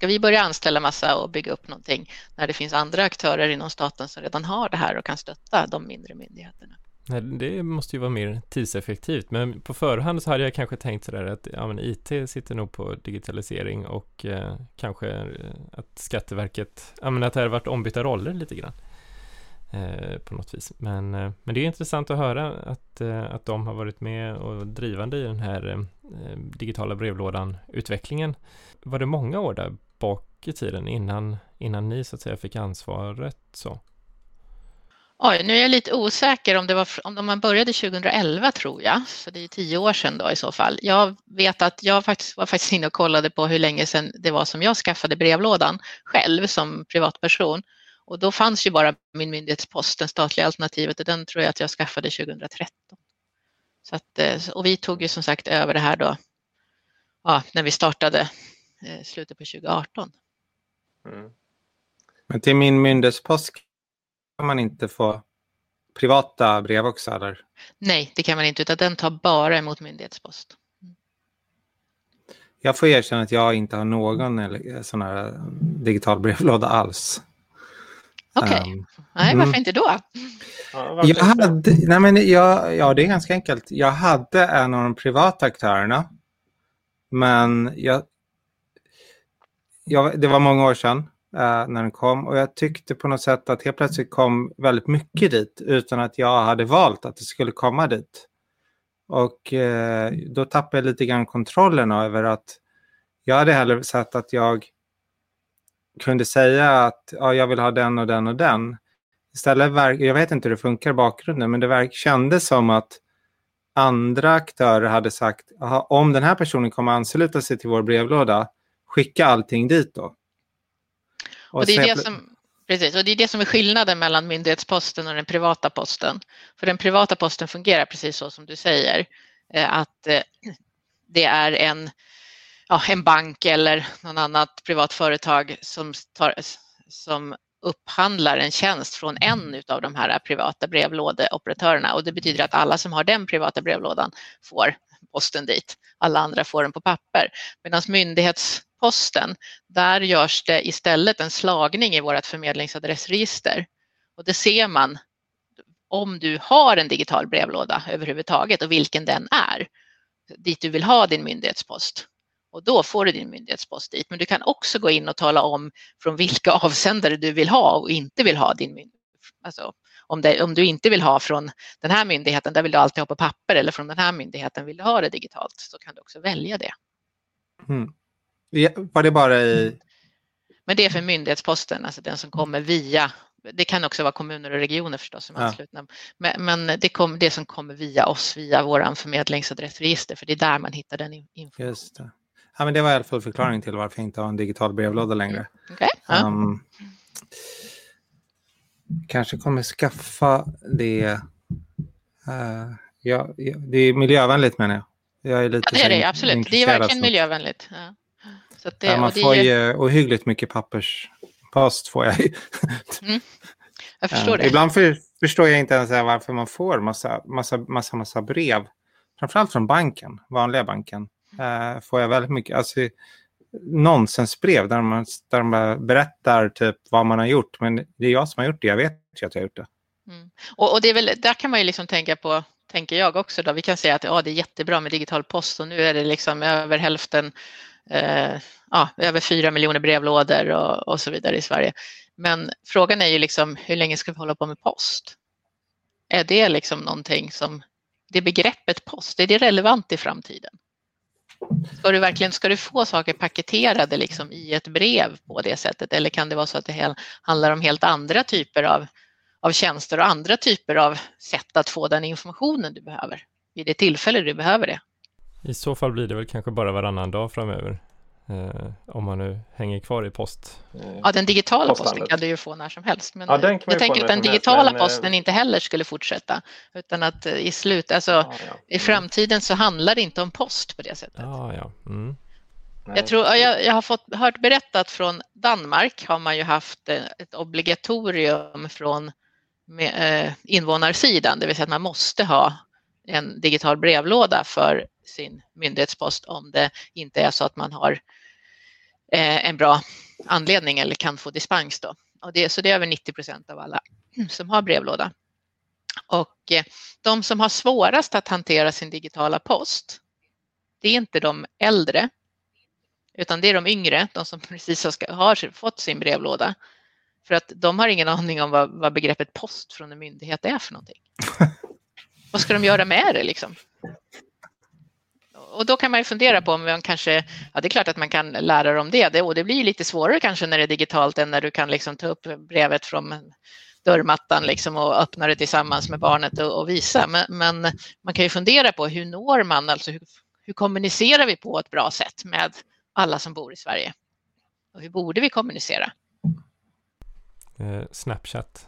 Ska vi börja anställa massa och bygga upp någonting när det finns andra aktörer inom staten som redan har det här och kan stötta de mindre myndigheterna? Nej, det måste ju vara mer tidseffektivt, men på förhand så hade jag kanske tänkt sådär att ja, men IT sitter nog på digitalisering och eh, kanske eh, att Skatteverket, ja men att det hade varit ombytta roller lite grann eh, på något vis. Men, eh, men det är intressant att höra att, eh, att de har varit med och drivande i den här eh, eh digitala brevlådan-utvecklingen. Var det många år där bak i tiden innan, innan ni så att säga fick ansvaret så? Oj, nu är jag lite osäker om det var om man började 2011 tror jag, så det är tio år sedan då i så fall. Jag vet att jag faktiskt var faktiskt inne och kollade på hur länge sedan det var som jag skaffade brevlådan själv som privatperson och då fanns ju bara min myndighetspost, det statliga alternativet och den tror jag att jag skaffade 2013. Så att, eh, och vi tog ju som sagt över det här då ja, när vi startade eh, slutet på 2018. Mm. Men till min myndighetspost kan man inte få privata brev också? Eller? Nej, det kan man inte, utan den tar bara emot myndighetspost. Mm. Jag får erkänna att jag inte har någon sån här digital brevlåda alls. Okej, okay. um, nej varför mm. inte då? Ja, jag hade, nej men jag, ja, det är ganska enkelt. Jag hade en av de privata aktörerna. Men jag, jag, det var många år sedan eh, när den kom och jag tyckte på något sätt att helt plötsligt kom väldigt mycket dit utan att jag hade valt att det skulle komma dit. Och eh, då tappade jag lite grann kontrollen över att jag hade hellre sett att jag kunde säga att ja, jag vill ha den och den och den. Istället verk, jag vet inte hur det funkar i bakgrunden, men det verk, kändes som att andra aktörer hade sagt om den här personen kommer ansluta sig till vår brevlåda, skicka allting dit då. Och, och det är det som, Precis, och det är det som är skillnaden mellan myndighetsposten och den privata posten. För den privata posten fungerar precis så som du säger, eh, att eh, det är en ja, en bank eller någon annat privat företag som, tar, som upphandlar en tjänst från en av de här privata brevlådeoperatörerna och det betyder att alla som har den privata brevlådan får posten dit. Alla andra får den på papper. Medan posten, där görs det istället en slagning i vårt förmedlingsadressregister och det ser man om du har en digital brevlåda överhuvudtaget och vilken den är dit du vill ha din myndighetspost och då får du din myndighetspost dit. Men du kan också gå in och tala om från vilka avsändare du vill ha och inte vill ha din myndighet. Alltså, om, det, om du inte vill ha från den här myndigheten, där vill du alltid ha på papper eller från den här myndigheten vill du ha det digitalt, så kan du också välja det. Mm. Var det bara i... Men det är för myndighetsposten, alltså den som kommer via det kan också vara kommuner och regioner förstås som är anslutna. Men, men det, kom, det som kommer via oss, via vår förmedlingsadressregister, för det är där man hittar den informationen. Just det. Ja, men det var i alla fall förklaring till varför jag inte har en digital brevlåda längre. Okay. Ja. Um, kanske kommer skaffa det. Uh, ja, det är miljövänligt menar jag. jag är lite ja, det är det absolut. Det är verkligen miljövänligt. Ja. Så det, ja, man får det... ju ohyggligt mycket papperspost får jag mm. Jag förstår det. Ibland för, förstår jag inte ens varför man får massa, massa, massa, massa brev. Framförallt från banken, vanliga banken. Uh, får jag väldigt mycket. Alltså, nonsensbrev där man, där man berättar typ vad man har gjort. Men det är jag som har gjort det. Jag vet ju att jag har gjort det. Mm. Och, och, det är väl, där kan man ju liksom tänka på, tänker jag också då, vi kan säga att ja, det är jättebra med digital post och nu är det liksom över hälften, eh, Eh, ja, över fyra miljoner brevlådor och, och så vidare i Sverige. Men frågan är ju liksom hur länge ska vi hålla på med post? Är det liksom någonting som, det begreppet post, är det relevant i framtiden? Ska du verkligen ska du få saker paketerade liksom i ett brev på det sättet eller kan det vara så att det handlar om helt andra typer av, av tjänster och andra typer av sätt att få den informationen du behöver vid det tillfälle du behöver det? I så fall blir det väl kanske bara varannan dag framöver. Eh, om man nu hänger kvar i post. Ja, den digitala posten kan du ju få när som helst. Men ja, jag tänker att den digitala helst, posten men... inte heller skulle fortsätta. Utan att eh, i slut, alltså ja, ja. i framtiden så handlar det inte om post på det sättet. Ja, ja. Mm. Jag, tror, jag, jag, har fått, hört berättat från Danmark har man ju haft eh, ett obligatorium från med, eh, invånarsidan, det vill säga att man måste ha en digital brevlåda för sin myndighetspost om det inte är så att man har Eh, en bra anledning eller kan få dispens. Då. Och det, så det är över 90 procent av alla som har brevlåda. Och eh, de som har svårast att hantera sin digitala post, det är inte de äldre, utan det är de yngre, de som precis har, har fått sin brevlåda. För att de har ingen aning om vad, vad begreppet post från en myndighet är för någonting. vad ska de göra med det liksom? Och då kan man ju fundera på om man kanske, ja det är klart att man kan lära dem det, det och det blir lite svårare kanske när det är digitalt än när du kan liksom ta upp brevet från dörrmattan liksom och öppna det tillsammans med barnet och, och visa. Men, men, man kan ju fundera på hur når man, alltså hur, hur kommunicerar vi på ett bra sätt med alla som bor i Sverige? Och hur borde vi kommunicera? Eh, Snapchat.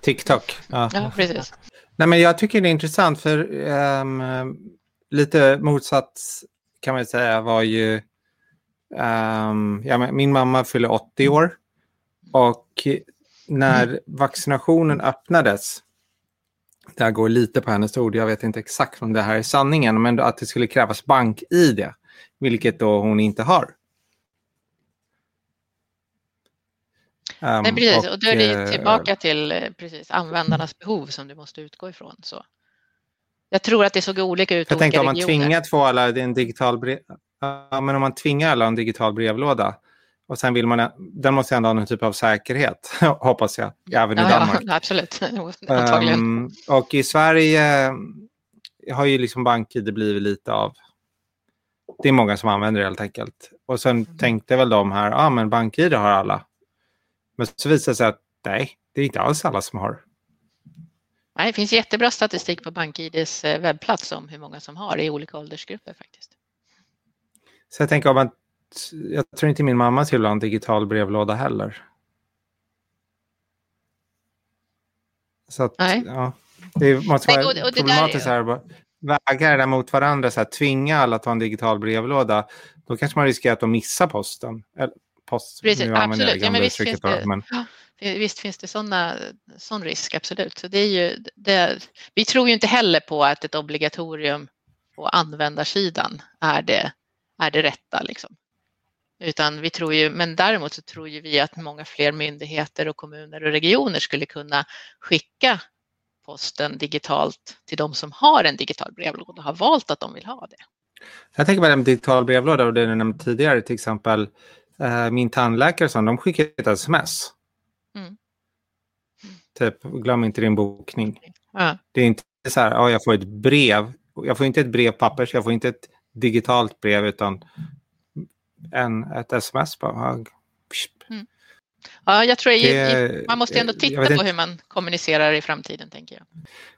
TikTok. Ja. ja, precis. Nej, men jag tycker det är intressant för um, lite motsatt kan man säga var ju... Um, ja, min mamma fyller 80 år. Och när vaccinationen öppnades, det går lite på hennes ord, jag vet inte exakt om det här är sanningen, men att det skulle krävas bank-id, vilket då hon inte har. Um, Nej, precis, och, och då är det eh, tillbaka till eh, precis, användarnas behov som du måste utgå ifrån. Så. Jag tror att det såg olika ut i Jag tänkte om man tvingar två alla en digital brev... Ja, men om man tvingar alla en digital brevlåda och sen vill man... Den måste ändå ha någon typ av säkerhet, hoppas jag, även i ja, Danmark. Ja, absolut, um, och i Sverige har ju liksom BankID blivit lite av... Det är många som använder det helt enkelt. Och sen mm. tänkte väl de här, ja ah, men BankID har alla. Men så visade det sig att nej, det är inte alls alla som har. Nej, det finns jättebra statistik på BankIDs eh, webbplats om hur många som har i olika åldersgrupper faktiskt. Så jag tänker om att jag tror inte min mamma skulle ha en digital brevlåda heller. Så att, Nej. ja, det måste vara Nej, och, och problematiskt där, här. Väga det där mot varandra, så här, tvinga alla att ha en digital brevlåda. Då kanske man riskerar att de missar posten. Eller, post, Precis, absolut. Ja, men visst, finns det, men... Eh, visst finns det såna, sån risk, absolut. Så det är ju, det, vi tror ju inte heller på att ett obligatorium på användarsidan är det, är det rätta. Liksom. Utan vi tror ju, men däremot så tror ju vi att många fler myndigheter och kommuner och regioner skulle kunna skicka posten digitalt till de som har en digital brevlåda och har valt att de vill ha det. Jag tänker på en digital brevlåda och det du nämnde tidigare, till exempel eh, min tandläkare som de skickar ett sms Mm. Typ, glöm inte din bokning. Ja. Det är inte så här, ja, jag får ett brev. Jag får inte ett brev pappers, jag får inte ett digitalt brev utan en, ett sms bara. Mm. Ja, jag tror det, man måste ändå titta på hur man kommunicerar i framtiden, tänker jag.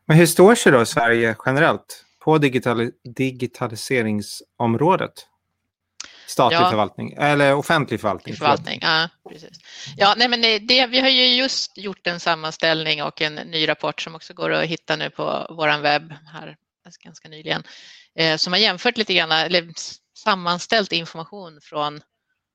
Men hur står sig då Sverige generellt på digital, digitaliseringsområdet? Statlig ja. förvaltning, eller offentlig förvaltning. förvaltning ja, precis. Ja, nej, men det, vi har ju just gjort en sammanställning och en ny rapport som också går att hitta nu på vår webb här ganska nyligen, eh, som har jämfört lite grann, eller sammanställt information från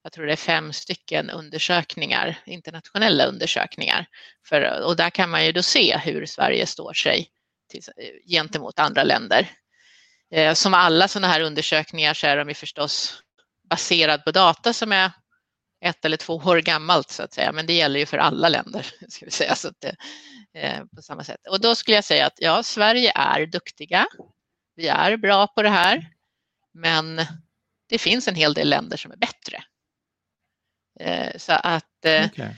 jag tror det är fem stycken undersökningar, internationella undersökningar. För, och där kan man ju då se hur Sverige står sig till, gentemot andra länder. Eh, som alla sådana här undersökningar så är de ju förstås baserad på data som är ett eller två år gammalt så att säga, men det gäller ju för alla länder. Ska vi säga, så det, eh, på samma sätt. Och då skulle jag säga att ja, Sverige är duktiga. Vi är bra på det här, men det finns en hel del länder som är bättre. Eh, så att eh, okay.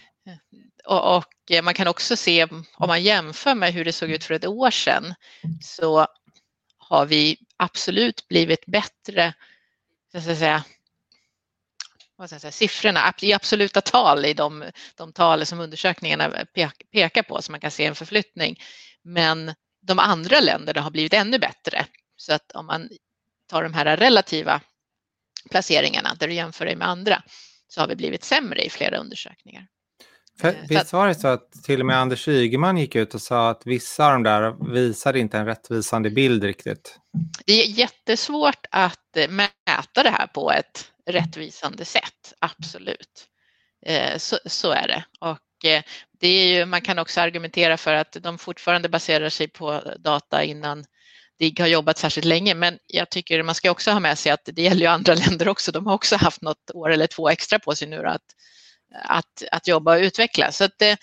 och, och, man kan också se om man jämför med hur det såg ut för ett år sedan så har vi absolut blivit bättre så att säga, vad ska jag säga, siffrorna i absoluta tal i de, de tal som undersökningarna pekar på så man kan se en förflyttning. Men de andra länderna har blivit ännu bättre. Så att om man tar de här relativa placeringarna där du jämför dig med andra så har vi blivit sämre i flera undersökningar. För, eh, visst var det så att till och med Anders Ygeman gick ut och sa att vissa av de där visade inte en rättvisande bild riktigt? Det är jättesvårt att eh, mäta det här på ett rättvisande sätt, absolut. Eh, så, så är det. Och eh, det är ju, man kan också argumentera för att de fortfarande baserar sig på data innan DIGG har jobbat särskilt länge, men jag tycker man ska också ha med sig att det gäller ju andra länder också. De har också haft något år eller två extra på sig nu att, att, att jobba och utveckla. Så att, eh,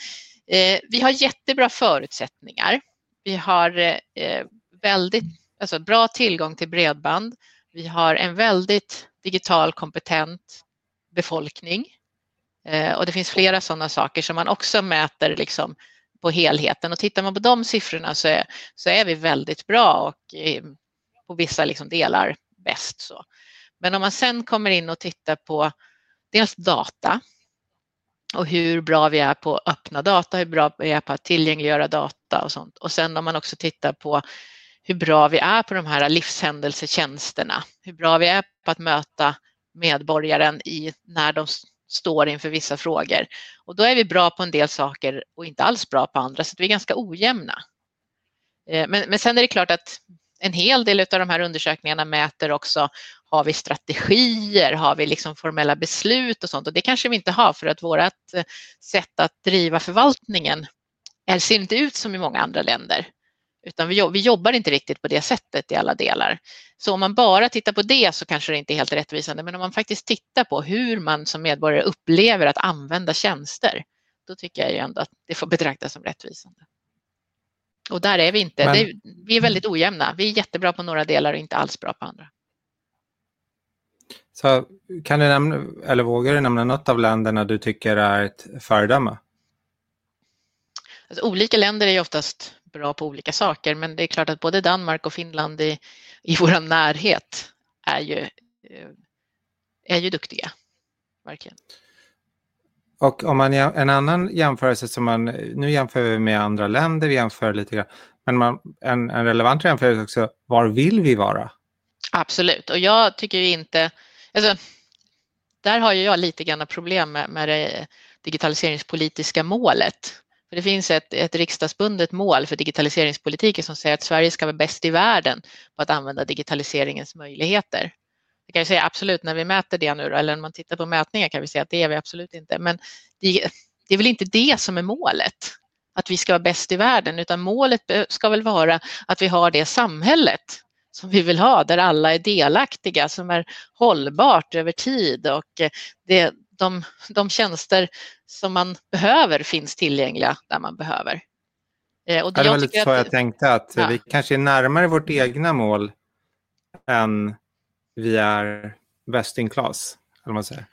eh, vi har jättebra förutsättningar. Vi har eh, väldigt alltså bra tillgång till bredband. Vi har en väldigt digital kompetent befolkning eh, och det finns flera sådana saker som man också mäter liksom på helheten och tittar man på de siffrorna så är, så är vi väldigt bra och eh, på vissa liksom delar bäst. Så. Men om man sen kommer in och tittar på dels data och hur bra vi är på öppna data, hur bra vi är på att tillgängliggöra data och sånt. Och sen om man också tittar på hur bra vi är på de här livshändelsetjänsterna, hur bra vi är på att möta medborgaren i när de står inför vissa frågor. Och då är vi bra på en del saker och inte alls bra på andra, så vi är ganska ojämna. Eh, men, men sen är det klart att en hel del av de här undersökningarna mäter också, har vi strategier, har vi liksom formella beslut och sånt och det kanske vi inte har för att vårt eh, sätt att driva förvaltningen eh, ser inte ut som i många andra länder. Utan vi, vi jobbar inte riktigt på det sättet i alla delar. Så om man bara tittar på det så kanske det inte är helt rättvisande. Men om man faktiskt tittar på hur man som medborgare upplever att använda tjänster, då tycker jag ändå att det får betraktas som rättvisande. Och där är vi inte. Men... Är, vi är väldigt ojämna. Vi är jättebra på några delar och inte alls bra på andra. Så kan du nämna, eller vågar du nämna något av länderna du tycker är ett föredöme? Alltså, olika länder är ju oftast bra på olika saker men det är klart att både Danmark och Finland i, i vår närhet är ju, eh, är ju duktiga. Verkligen. Och om man en annan jämförelse som man, nu jämför vi med andra länder, vi jämför lite grann, men man, en, en relevant jämförelse också, var vill vi vara? Absolut, och jag tycker ju inte, alltså, där har ju jag lite grann problem med, med det digitaliseringspolitiska målet för det finns ett, ett riksdagsbundet mål för digitaliseringspolitiken som säger att Sverige ska vara bäst i världen på att använda digitaliseringens möjligheter. Det kan jag säga absolut, när vi mäter det nu, då eller när man tittar på mätningar kan vi säga att det är vi absolut inte. Men det, det är väl inte det som är målet, att vi ska vara bäst i världen, utan målet ska väl vara att vi har det samhället som vi vill ha, där alla är delaktiga, som är hållbart över tid och eh, det, de, de tjänster som man behöver finns tillgängliga där man behöver. Eh, och det, det var lite så att, jag tänkte, att ja. vi kanske är närmare vårt egna mål än vi är best in class. Eller man säger.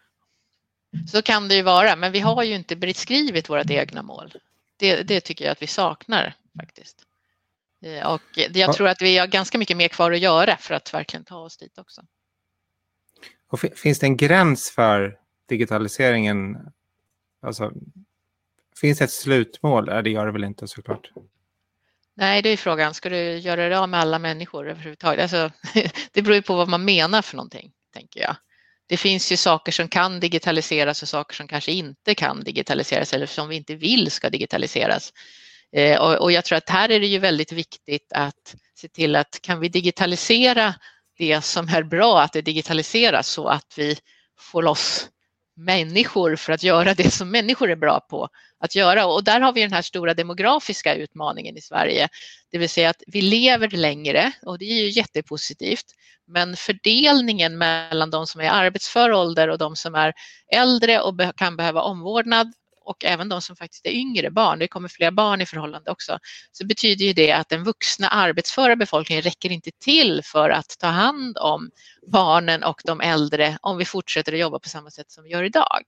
Så kan det ju vara, men vi har ju inte beskrivit vårt egna mål. Det, det tycker jag att vi saknar faktiskt. Eh, och jag tror att vi har ganska mycket mer kvar att göra för att verkligen ta oss dit också. Och finns det en gräns för digitaliseringen? Alltså, Finns det ett slutmål? det gör det väl inte såklart. Nej, det är frågan. Ska du göra det av med alla människor överhuvudtaget? Alltså, det beror ju på vad man menar för någonting, tänker jag. Det finns ju saker som kan digitaliseras och saker som kanske inte kan digitaliseras eller som vi inte vill ska digitaliseras. Eh, och jag tror att här är det ju väldigt viktigt att se till att kan vi digitalisera det som är bra att det digitaliseras så att vi får loss människor för att göra det som människor är bra på att göra. Och där har vi den här stora demografiska utmaningen i Sverige. Det vill säga att vi lever längre och det är ju jättepositivt. Men fördelningen mellan de som är i arbetsför ålder och de som är äldre och kan behöva omvårdnad och även de som faktiskt är yngre barn, det kommer fler barn i förhållande också, så betyder ju det att den vuxna arbetsföra befolkningen räcker inte till för att ta hand om barnen och de äldre om vi fortsätter att jobba på samma sätt som vi gör idag.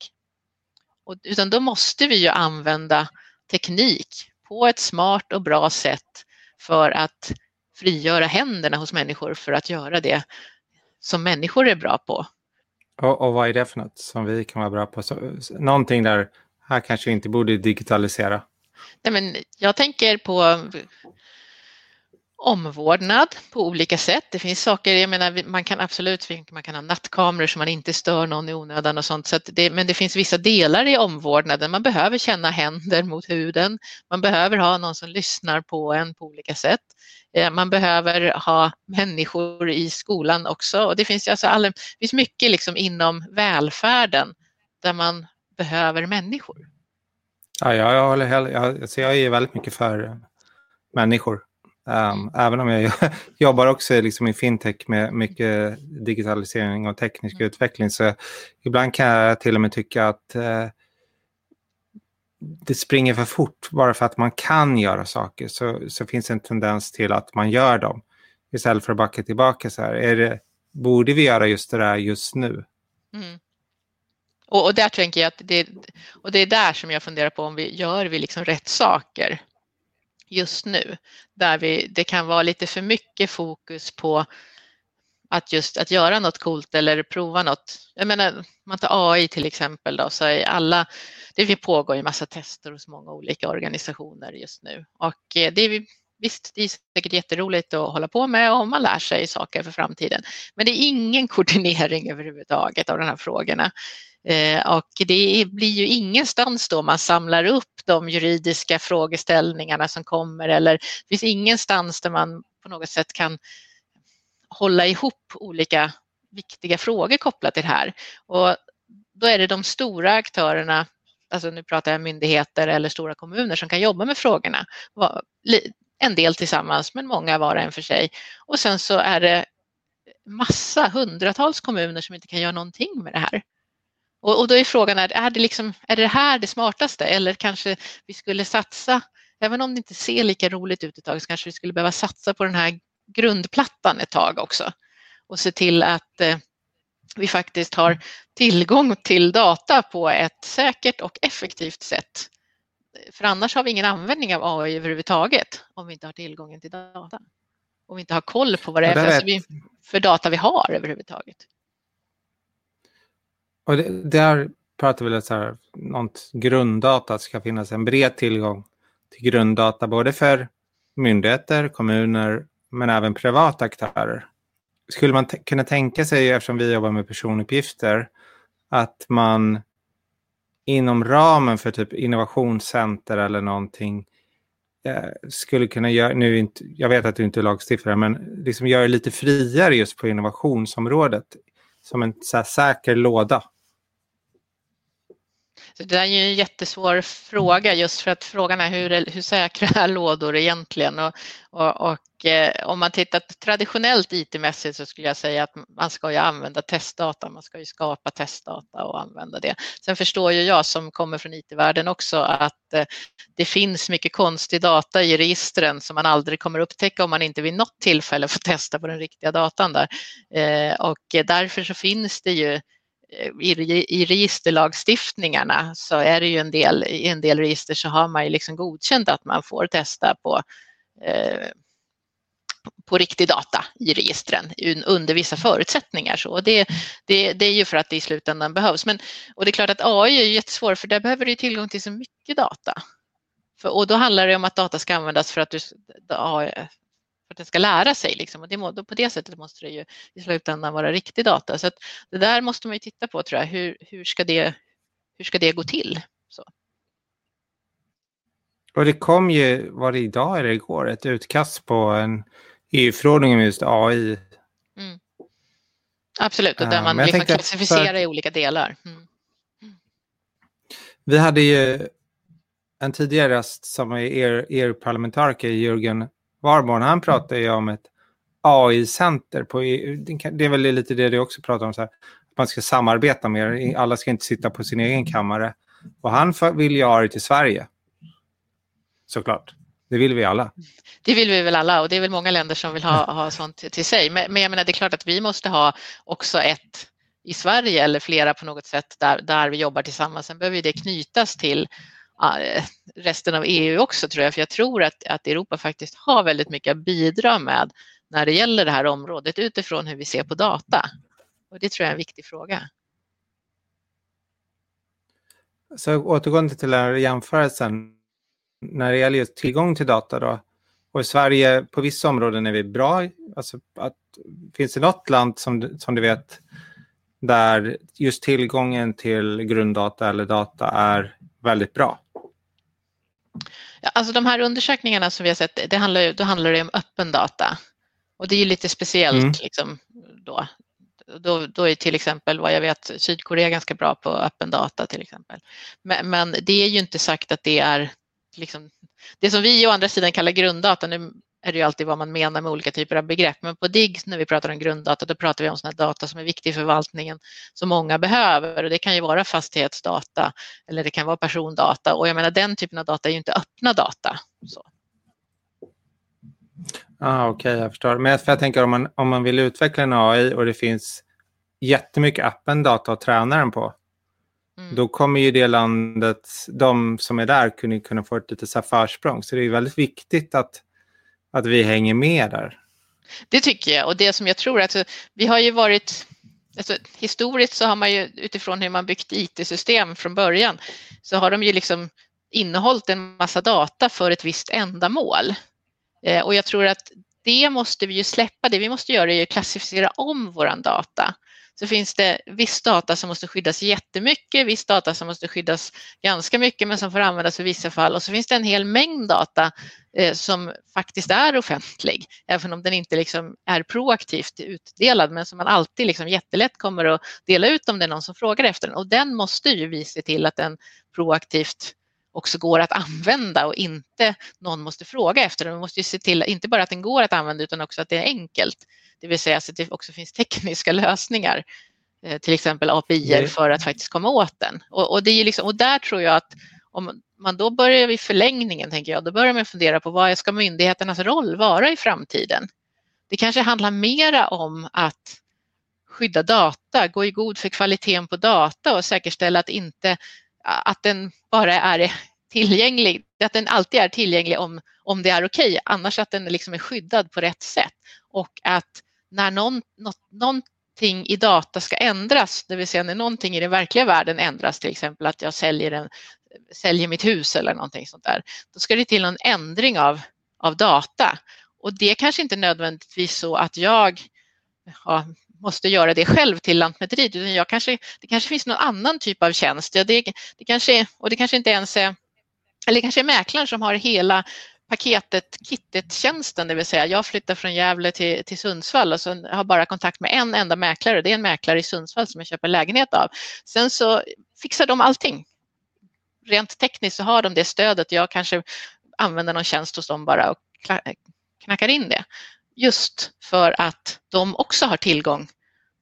Och, utan då måste vi ju använda teknik på ett smart och bra sätt för att frigöra händerna hos människor för att göra det som människor är bra på. Och, och vad är det för något som vi kan vara bra på? Så, någonting där här kanske vi inte borde digitalisera. Nej, men jag tänker på omvårdnad på olika sätt. Det finns saker, jag menar man kan absolut man kan ha nattkameror så man inte stör någon i onödan och sånt. Så det, men det finns vissa delar i omvårdnaden. Man behöver känna händer mot huden. Man behöver ha någon som lyssnar på en på olika sätt. Eh, man behöver ha människor i skolan också. Och det finns, alltså all, det finns mycket liksom inom välfärden där man behöver människor. Ja, jag, håller, jag, alltså jag är väldigt mycket för människor. Um, även om jag jobbar också liksom i fintech med mycket digitalisering och teknisk mm. utveckling så ibland kan jag till och med tycka att uh, det springer för fort bara för att man kan göra saker så, så finns en tendens till att man gör dem istället för att backa tillbaka så här. Är det, borde vi göra just det där just nu? Mm. Och, och, där tänker jag att det, och det är där som jag funderar på om vi gör vi liksom rätt saker just nu. Där vi, det kan vara lite för mycket fokus på att just att göra något coolt eller prova något. Jag menar, man tar AI till exempel då, så är alla, det pågår ju massa tester hos många olika organisationer just nu och eh, det är Visst, det är säkert jätteroligt att hålla på med och man lär sig saker för framtiden. Men det är ingen koordinering överhuvudtaget av de här frågorna. Eh, och det blir ju ingenstans då man samlar upp de juridiska frågeställningarna som kommer eller det finns ingenstans där man på något sätt kan hålla ihop olika viktiga frågor kopplat till det här. Och då är det de stora aktörerna, alltså nu pratar jag myndigheter eller stora kommuner som kan jobba med frågorna. En del tillsammans men många var och en för sig. Och sen så är det massa, hundratals kommuner som inte kan göra någonting med det här. Och, och då är frågan, är, är, det liksom, är det här det smartaste eller kanske vi skulle satsa, även om det inte ser lika roligt ut ett tag, så kanske vi skulle behöva satsa på den här grundplattan ett tag också och se till att eh, vi faktiskt har tillgång till data på ett säkert och effektivt sätt. För annars har vi ingen användning av AI överhuvudtaget om vi inte har tillgången till data. Om vi inte har koll på vad det är för, för data vi har överhuvudtaget. Och det, där pratar vi lite här, något grunddata, att det ska finnas en bred tillgång till grunddata både för myndigheter, kommuner men även privata aktörer. Skulle man kunna tänka sig, eftersom vi jobbar med personuppgifter, att man inom ramen för typ innovationscenter eller någonting eh, skulle kunna göra, nu inte, jag vet att du inte är lagstiftare, men liksom göra det lite friare just på innovationsområdet som en så säker låda. Så det är ju en jättesvår fråga just för att frågan är hur, hur säkra är lådor egentligen? Och, och, och eh, om man tittar traditionellt IT-mässigt så skulle jag säga att man ska ju använda testdata, man ska ju skapa testdata och använda det. Sen förstår ju jag som kommer från IT-världen också att eh, det finns mycket konstig data i registren som man aldrig kommer upptäcka om man inte vid något tillfälle får testa på den riktiga datan där. Eh, och därför så finns det ju i, i registerlagstiftningarna så är det ju en del, i en del register så har man ju liksom godkänt att man får testa på eh, på riktig data i registren under vissa förutsättningar. Så det, det, det är ju för att det i slutändan behövs. Men, och det är klart att AI är jättesvårt för där behöver du tillgång till så mycket data. För, och då handlar det om att data ska användas för att, du, för att den ska lära sig. Liksom. Och det, må, på det sättet måste det ju i slutändan vara riktig data. Så det där måste man ju titta på tror jag. Hur, hur, ska, det, hur ska det gå till? Så. Och det kom ju, var det idag eller igår, ett utkast på en EU-förordning om just AI. Mm. Absolut, och där man liksom klassificerar för... i olika delar. Mm. Mm. Vi hade ju en tidigare röst som är EU-parlamentariker, Jörgen Warborn, han pratade ju om ett AI-center på EU. Det är väl lite det du också pratar om, så här, att man ska samarbeta mer. Alla ska inte sitta på sin egen kammare. Och han vill ju ha det till Sverige. Såklart. Det vill vi alla. Det vill vi väl alla och det är väl många länder som vill ha, ha sånt till sig. Men, men jag menar, det är klart att vi måste ha också ett i Sverige eller flera på något sätt där, där vi jobbar tillsammans. Sen behöver det knytas till resten av EU också tror jag, för jag tror att, att Europa faktiskt har väldigt mycket att bidra med när det gäller det här området utifrån hur vi ser på data. Och det tror jag är en viktig fråga. Så återgående till den här jämförelsen, när det gäller just tillgång till data då, och i Sverige på vissa områden är vi bra. Alltså att, finns det något land som, som du vet där just tillgången till grunddata eller data är väldigt bra? Ja, alltså de här undersökningarna som vi har sett, det handlar, då handlar det om öppen data. Och det är lite speciellt mm. liksom, då. Då, då är till exempel vad jag vet Sydkorea ganska bra på öppen data till exempel. Men, men det är ju inte sagt att det är liksom, det som vi å andra sidan kallar grunddata, nu är det ju alltid vad man menar med olika typer av begrepp, men på DIGG när vi pratar om grunddata, då pratar vi om sådana data som är viktig i förvaltningen som många behöver och det kan ju vara fastighetsdata eller det kan vara persondata och jag menar den typen av data är ju inte öppna data. Så. Ah, Okej, okay, jag förstår. Men för jag tänker om man, om man vill utveckla en AI och det finns jättemycket öppen data att träna den på, Mm. Då kommer ju det landet, de som är där, kunna, kunna få ett litet försprång. Så det är väldigt viktigt att, att vi hänger med där. Det tycker jag och det som jag tror att vi har ju varit Alltså, historiskt så har man ju utifrån hur man byggt IT-system från början så har de ju liksom innehållit en massa data för ett visst ändamål. Eh, och jag tror att det måste vi ju släppa. Det vi måste göra är att klassificera om våran data så finns det viss data som måste skyddas jättemycket, viss data som måste skyddas ganska mycket men som får användas i vissa fall. Och så finns det en hel mängd data eh, som faktiskt är offentlig, även om den inte liksom är proaktivt utdelad men som man alltid liksom jättelätt kommer att dela ut om det är någon som frågar efter den. Och den måste ju vi se till att den proaktivt också går att använda och inte någon måste fråga efter den. Man måste ju se till, inte bara att den går att använda utan också att det är enkelt. Det vill säga att det också finns tekniska lösningar, eh, till exempel API för att faktiskt komma åt den. Och, och, det är liksom, och där tror jag att om man då börjar vid förlängningen, tänker jag, då börjar man fundera på vad ska myndigheternas roll vara i framtiden? Det kanske handlar mera om att skydda data, gå i god för kvaliteten på data och säkerställa att, inte, att den bara är tillgänglig, att den alltid är tillgänglig om, om det är okej, okay, annars att den liksom är skyddad på rätt sätt och att när någon, något, någonting i data ska ändras, det vill säga när någonting i den verkliga världen ändras, till exempel att jag säljer, en, säljer mitt hus eller någonting sånt där, då ska det till en ändring av, av data. Och det kanske inte nödvändigtvis så att jag ja, måste göra det själv till Lantmäteriet, utan jag kanske, det kanske finns någon annan typ av tjänst. Ja, det, det kanske, och det kanske inte ens är, eller det kanske är mäklaren som har hela paketet, kittet-tjänsten, det vill säga jag flyttar från Gävle till, till Sundsvall och så har bara kontakt med en enda mäklare. Det är en mäklare i Sundsvall som jag köper lägenhet av. Sen så fixar de allting. Rent tekniskt så har de det stödet. Jag kanske använder någon tjänst hos dem bara och knackar in det. Just för att de också har tillgång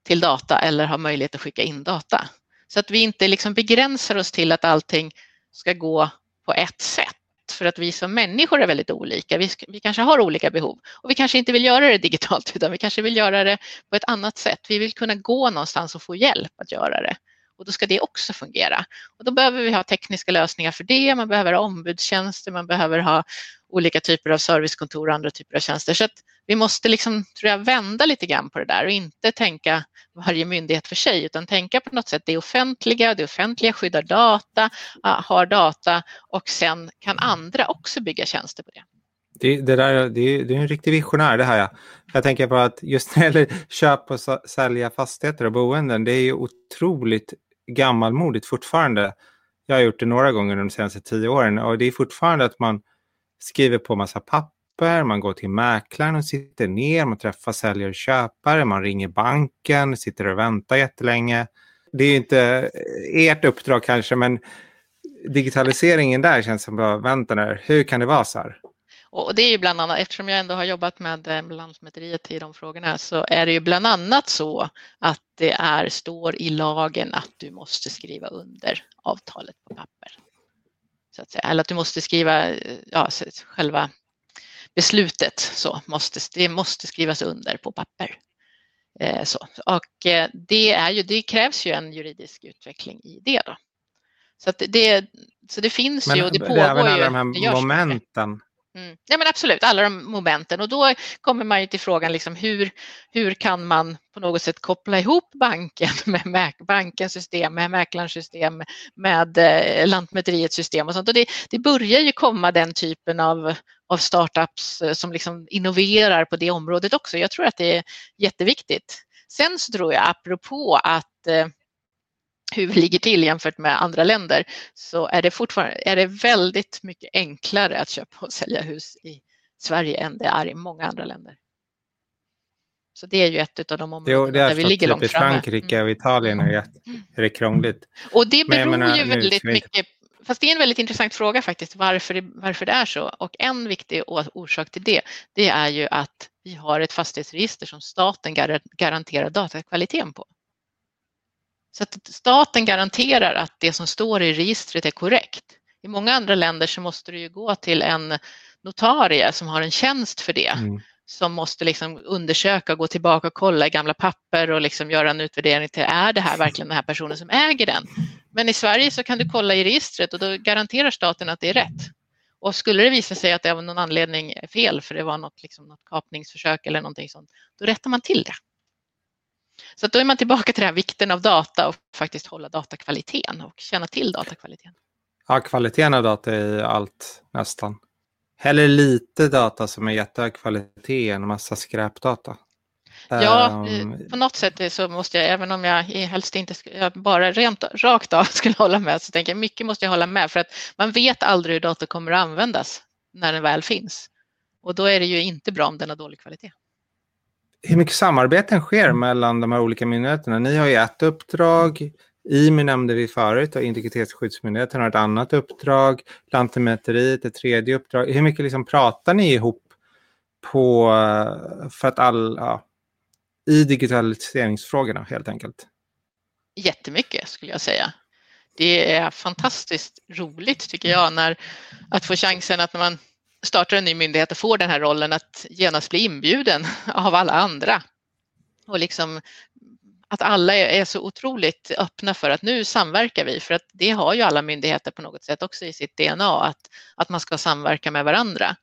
till data eller har möjlighet att skicka in data. Så att vi inte liksom begränsar oss till att allting ska gå på ett sätt för att vi som människor är väldigt olika. Vi, vi, kanske har olika behov och vi kanske inte vill göra det digitalt utan vi kanske vill göra det på ett annat sätt. Vi vill kunna gå någonstans och få hjälp att göra det och då ska det också fungera. Och då behöver vi ha tekniska lösningar för det, man behöver ha ombudstjänster, man behöver ha olika typer av servicekontor och andra typer av tjänster. Så att vi måste liksom, tror jag, vända lite grann på det där och inte tänka varje myndighet för sig utan tänka på något sätt det offentliga, det offentliga skyddar data, har data och sen kan andra också bygga tjänster på det. Det, det, där, det, det är en riktig visionär det här. Ja. Jag tänker på att just när det gäller köp och sälja fastigheter och boenden, det är ju otroligt gammalmodigt fortfarande. Jag har gjort det några gånger de senaste tio åren och det är fortfarande att man skriver på massa papper, man går till mäklaren och sitter ner, man träffar säljare och köpare, man ringer banken, sitter och väntar jättelänge. Det är inte eh, ert uppdrag kanske, men digitaliseringen där känns som bara, vänta nu, hur kan det vara så här? Och det är ju bland annat, eftersom jag ändå har jobbat med eh, Lantmäteriet i de frågorna, så är det ju bland annat så att det är, står i lagen att du måste skriva under avtalet på papper. Så att säga. Eller att du måste skriva ja, själva beslutet, så måste, det måste skrivas under på papper. Eh, så. Och eh, det, är ju, det krävs ju en juridisk utveckling i det. Då. Så, det, så det finns Men, ju och det pågår ju. Även alla de här momenten Mm. Ja, men absolut, alla de momenten och då kommer man ju till frågan liksom hur, hur kan man på något sätt koppla ihop banken med bankens system, med mäklarens system, med eh, Lantmäteriets system och sånt. Och det, det börjar ju komma den typen av, av startups eh, som liksom innoverar på det området också. Jag tror att det är jätteviktigt. Sen så tror jag apropå att eh, hur vi ligger till jämfört med andra länder så är det fortfarande är det väldigt mycket enklare att köpa och sälja hus i Sverige än det är i många andra länder. Så det är ju ett av de områden där vi ligger långt framme. I Frankrike och Italien är det, är krångligt. Och det beror menar, ju väldigt mycket Fast det är en väldigt intressant fråga faktiskt, varför det, varför det är så. Och en viktig orsak till det, det är ju att vi har ett fastighetsregister som staten garanterar datakvaliteten på. Så att staten garanterar att det som står i registret är korrekt. I många andra länder så måste du ju gå till en notarie som har en tjänst för det. Mm. Som måste liksom undersöka, gå tillbaka och kolla i gamla papper och liksom göra en utvärdering till är det här verkligen den här personen som äger den? Men i Sverige så kan du kolla i registret och då garanterar staten att det är rätt. Och skulle det visa sig att det av någon anledning är fel, för det var något, liksom, något kapningsförsök eller någonting sånt, då rättar man till det. Så då är man tillbaka till det här vikten av data och faktiskt hålla datakvaliteten och känna till datakvaliteten. Ja, kvaliteten av data är allt nästan. Hellre lite data som är jättehög kvalitet än massa skräpdata. Ja, um, på något sätt så måste jag, även om jag helst inte jag bara rent rakt av skulle hålla med, så tänker jag mycket måste jag hålla med för att man vet aldrig hur data kommer att användas när den väl finns. Och då är det ju inte bra om den har dålig kvalitet hur mycket samarbeten sker mellan de här olika myndigheterna? Ni har ju ett uppdrag. IMI nämnde vi förut och Integritetsskyddsmyndigheten har ett annat uppdrag. Lantmäteriet ett tredje uppdrag. Hur mycket liksom pratar ni ihop på, för att all, ja, i digitaliseringsfrågorna helt enkelt? Jättemycket skulle jag säga. Det är fantastiskt roligt tycker jag när, att få chansen att när man startar en ny myndighet och får den här rollen att genast bli inbjuden av alla andra. Och liksom att alla är så otroligt öppna för att nu samverkar vi, för att det har ju alla myndigheter på något sätt också i sitt DNA, att, att man ska samverka med varandra.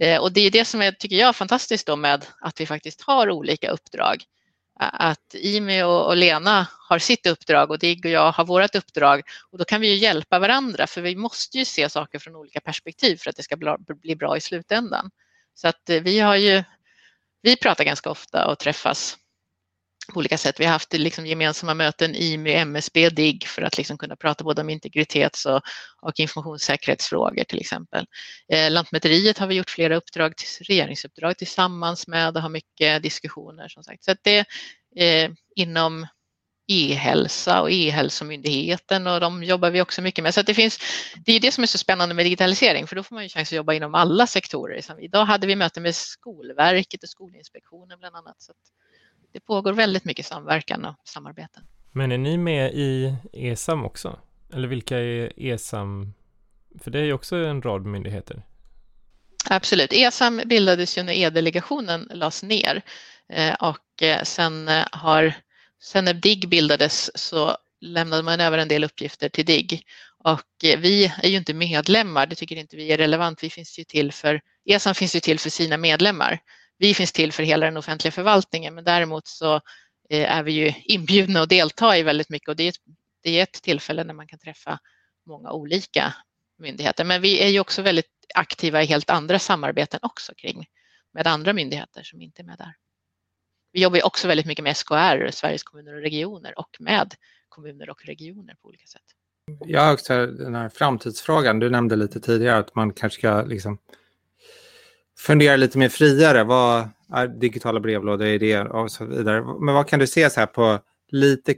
Eh, och det är det som är, tycker jag, fantastiskt då med att vi faktiskt har olika uppdrag att Imi och, Lena har sitt uppdrag och Digg och jag har vårt uppdrag och då kan vi ju hjälpa varandra för vi måste ju se saker från olika perspektiv för att det ska bli bra i slutändan. Så att eh, vi har ju, vi pratar ganska ofta och träffas på olika sätt. Vi har haft liksom gemensamma möten IMY, MSB, DIGG för att liksom kunna prata både om integritets och, och informationssäkerhetsfrågor till exempel. Eh, Lantmäteriet har vi gjort flera uppdrag, regeringsuppdrag tillsammans med och har mycket diskussioner som sagt. Så att det eh, inom e-hälsa och e-hälsomyndigheten och de jobbar vi också mycket med. Så det, finns, det är det som är så spännande med digitalisering för då får man ju chans att jobba inom alla sektorer. Idag hade vi möte med Skolverket och Skolinspektionen bland annat. Så det pågår väldigt mycket samverkan och samarbete. Men är ni med i ESAM också? Eller vilka är ESAM? För det är ju också en rad myndigheter. Absolut. ESAM bildades ju när E-delegationen lades ner eh, och eh, sen eh, har sen när DIGG bildades så lämnade man över en del uppgifter till DIGG och vi är ju inte medlemmar, det tycker inte vi är relevant. Vi finns ju till för, ESAM finns ju till för sina medlemmar. Vi finns till för hela den offentliga förvaltningen, men däremot så eh, är vi ju inbjudna att delta i väldigt mycket och det är, ett, det är ett tillfälle när man kan träffa många olika myndigheter. Men vi är ju också väldigt aktiva i helt andra samarbeten också kring med andra myndigheter som inte är med där. Vi jobbar också väldigt mycket med SKR, Sveriges kommuner och regioner och med kommuner och regioner på olika sätt. Jag har också den här framtidsfrågan. Du nämnde lite tidigare att man kanske ska liksom fundera lite mer friare. Vad är digitala brevlådor, idéer och så vidare. Men vad kan du se så här på lite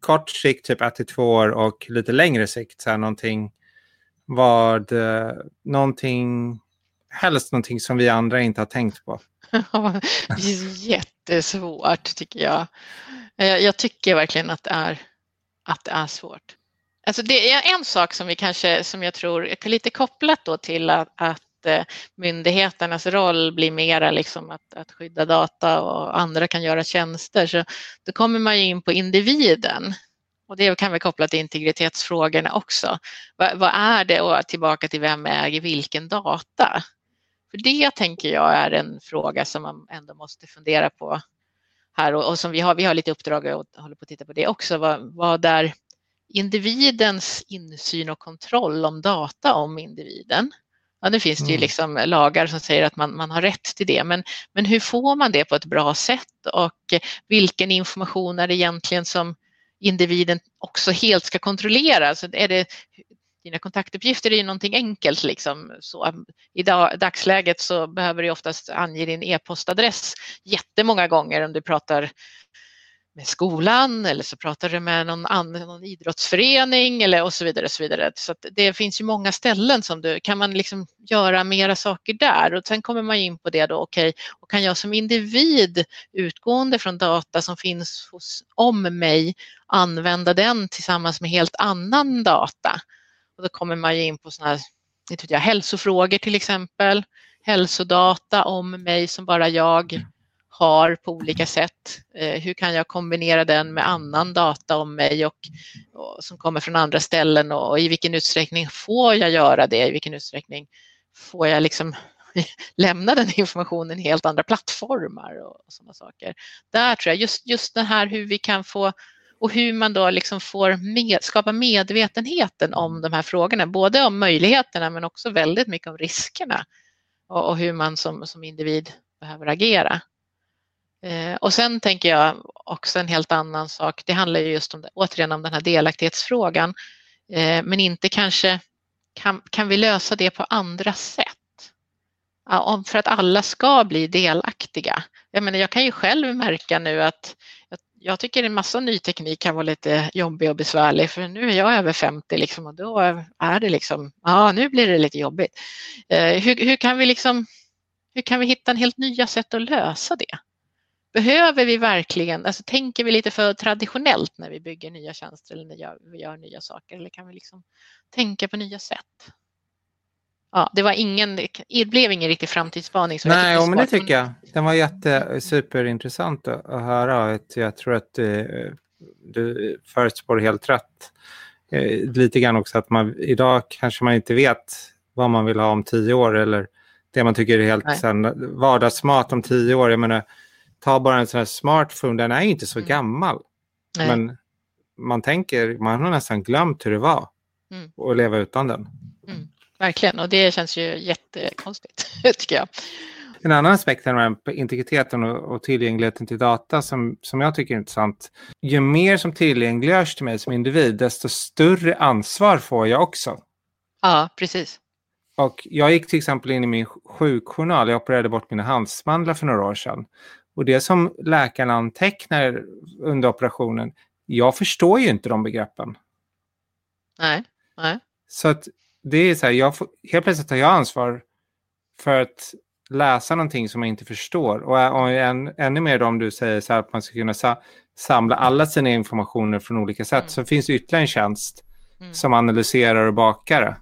kort sikt, typ ett till två år och lite längre sikt? Så här någonting, vad, eh, någonting, helst någonting som vi andra inte har tänkt på. det är jättesvårt tycker jag. Eh, jag tycker verkligen att det är, att det är svårt. Alltså det är en sak som vi kanske, som jag tror är lite kopplat då till att, att myndigheternas roll blir mera liksom att, att skydda data och andra kan göra tjänster. Så då kommer man in på individen och det kan vi koppla till integritetsfrågorna också. Vad, vad, är det och tillbaka till vem äger vilken data? För det tänker jag är en fråga som man ändå måste fundera på här och, och som vi har, vi har lite uppdrag och håller på att titta på det också. Vad, vad är individens insyn och kontroll om data om individen? Ja, nu finns det ju mm. liksom lagar som säger att man, man har rätt till det, men, men hur får man det på ett bra sätt och vilken information är det egentligen som individen också helt ska kontrollera? Så är det, dina kontaktuppgifter är ju någonting enkelt. Liksom. Så, I dag, dagsläget så behöver du oftast ange din e-postadress jättemånga gånger om du pratar med skolan eller så pratar du med någon, annan, någon idrottsförening eller och så vidare. Och så vidare. så det finns ju många ställen som du kan man liksom göra mera saker där och sen kommer man in på det då, okej, okay, och kan jag som individ utgående från data som finns hos, om mig använda den tillsammans med helt annan data? Och då kommer man ju in på sådana här jag, hälsofrågor till exempel, hälsodata om mig som bara jag mm har på olika sätt. Eh, hur kan jag kombinera den med annan data om mig och, och, som kommer från andra ställen och, och, i vilken utsträckning får jag göra det? I vilken utsträckning får jag liksom lämna den informationen i helt andra plattformar och, och sådana saker. Där tror jag just, just det här hur vi kan få och hur man då liksom får med, skapa medvetenheten om de här frågorna, både om möjligheterna men också väldigt mycket om riskerna och, och hur man som, som individ behöver agera. Eh, och sen tänker jag också en helt annan sak. Det handlar ju just om, återigen om den här delaktighetsfrågan. Eh, men inte kanske, kan, kan vi lösa det på andra sätt? För att alla ska bli delaktiga. Jag, menar, jag kan ju själv märka nu att jag tycker en massa ny teknik kan vara lite jobbig och besvärlig för nu är jag över 50 liksom, och då är det liksom, ja nu blir det lite jobbigt. Eh, hur, hur, kan vi liksom, hur kan vi hitta en helt nya sätt att lösa det? Behöver vi verkligen, alltså tänker vi lite för traditionellt när vi bygger nya tjänster eller nya, vi gör nya saker eller kan vi liksom tänka på nya sätt? Ja, det var ingen, det blev ingen riktig framtidsspaning. Nej, ja, men det tycker jag. Den var jätte, superintressant att, att höra. Jag tror att du, eh, du förutspår helt rätt. Eh, lite grann också att man idag kanske man inte vet vad man vill ha om tio år eller det man tycker är helt sen, vardagsmat om tio år. Jag menar, ta bara en sån här smartphone, den är inte så mm. gammal. Nej. Men man tänker, man har nästan glömt hur det var mm. att leva utan den. Mm. Verkligen, och det känns ju jättekonstigt, tycker jag. En annan aspekt är integriteten och tillgängligheten till data som, som jag tycker är intressant. Ju mer som tillgängliggörs till mig som individ, desto större ansvar får jag också. Ja, precis. Och jag gick till exempel in i min sjukjournal, jag opererade bort mina halsmandlar för några år sedan. Och det som läkaren antecknar under operationen, jag förstår ju inte de begreppen. Nej, nej. Så att det är så här, jag får, helt plötsligt har jag ansvar för att läsa någonting som jag inte förstår. Och, och en, ännu mer då om du säger så här att man ska kunna sa, samla alla sina informationer från olika sätt, mm. så finns det ytterligare en tjänst mm. som analyserar och bakar det.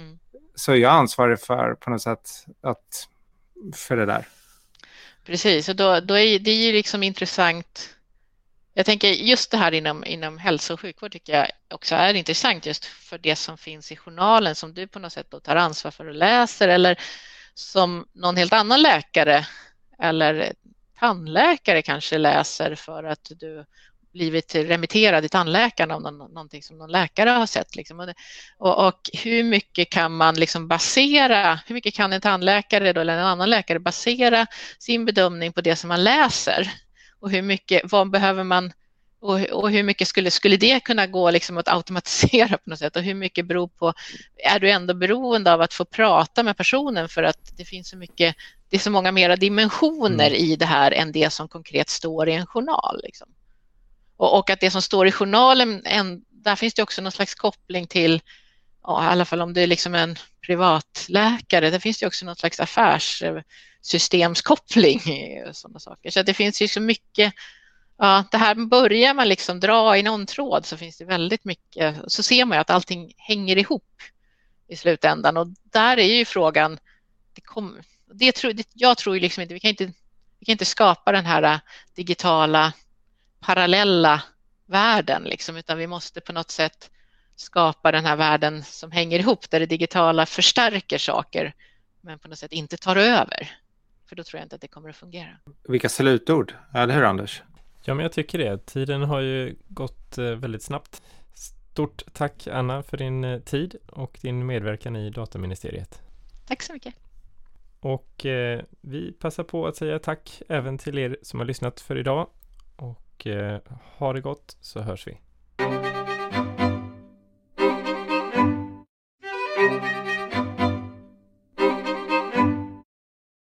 Mm. Så jag är ansvarig för på något sätt att, för det där. Precis, och då, då är det ju liksom intressant. Jag tänker just det här inom, inom hälso och sjukvård tycker jag också är intressant just för det som finns i journalen som du på något sätt tar ansvar för och läser eller som någon helt annan läkare eller tandläkare kanske läser för att du blivit remitterad till tandläkaren av någon, någonting som någon läkare har sett. Liksom. Och, och, hur mycket kan man liksom basera, hur mycket kan en tandläkare då, eller en annan läkare basera sin bedömning på det som man läser? Och hur mycket, vad behöver man och, och, hur mycket skulle, skulle det kunna gå liksom att automatisera på något sätt och hur mycket beror på, är du ändå beroende av att få prata med personen för att det finns så mycket, det är så många mera dimensioner mm. i det här än det som konkret står i en journal. Liksom. Och, och, att det som står i journalen, en, där finns det också någon slags koppling till, ja, i alla fall om det är liksom en privatläkare, där finns det också någon slags affärssystemskoppling och sådana saker. Så det finns ju så mycket ja, det här börjar man liksom dra i någon tråd så finns det väldigt mycket, så ser man ju att allting hänger ihop i slutändan och där är ju frågan, det kom, det tror, jag tror ju liksom inte, vi kan inte, vi kan inte skapa den här digitala parallella världen liksom, utan vi måste på något sätt skapa den här världen som hänger ihop där det digitala förstärker saker men på något sätt inte tar över. För då tror jag inte att det kommer att fungera. Vilka slutord, eller hur Anders? Ja, men jag tycker det. Tiden har ju gått eh, väldigt snabbt. Stort tack Anna för din eh, tid och din medverkan i Dataministeriet. Tack så mycket. Och eh, vi passar på att säga tack även till er som har lyssnat för idag och eh, ha det gott så hörs vi.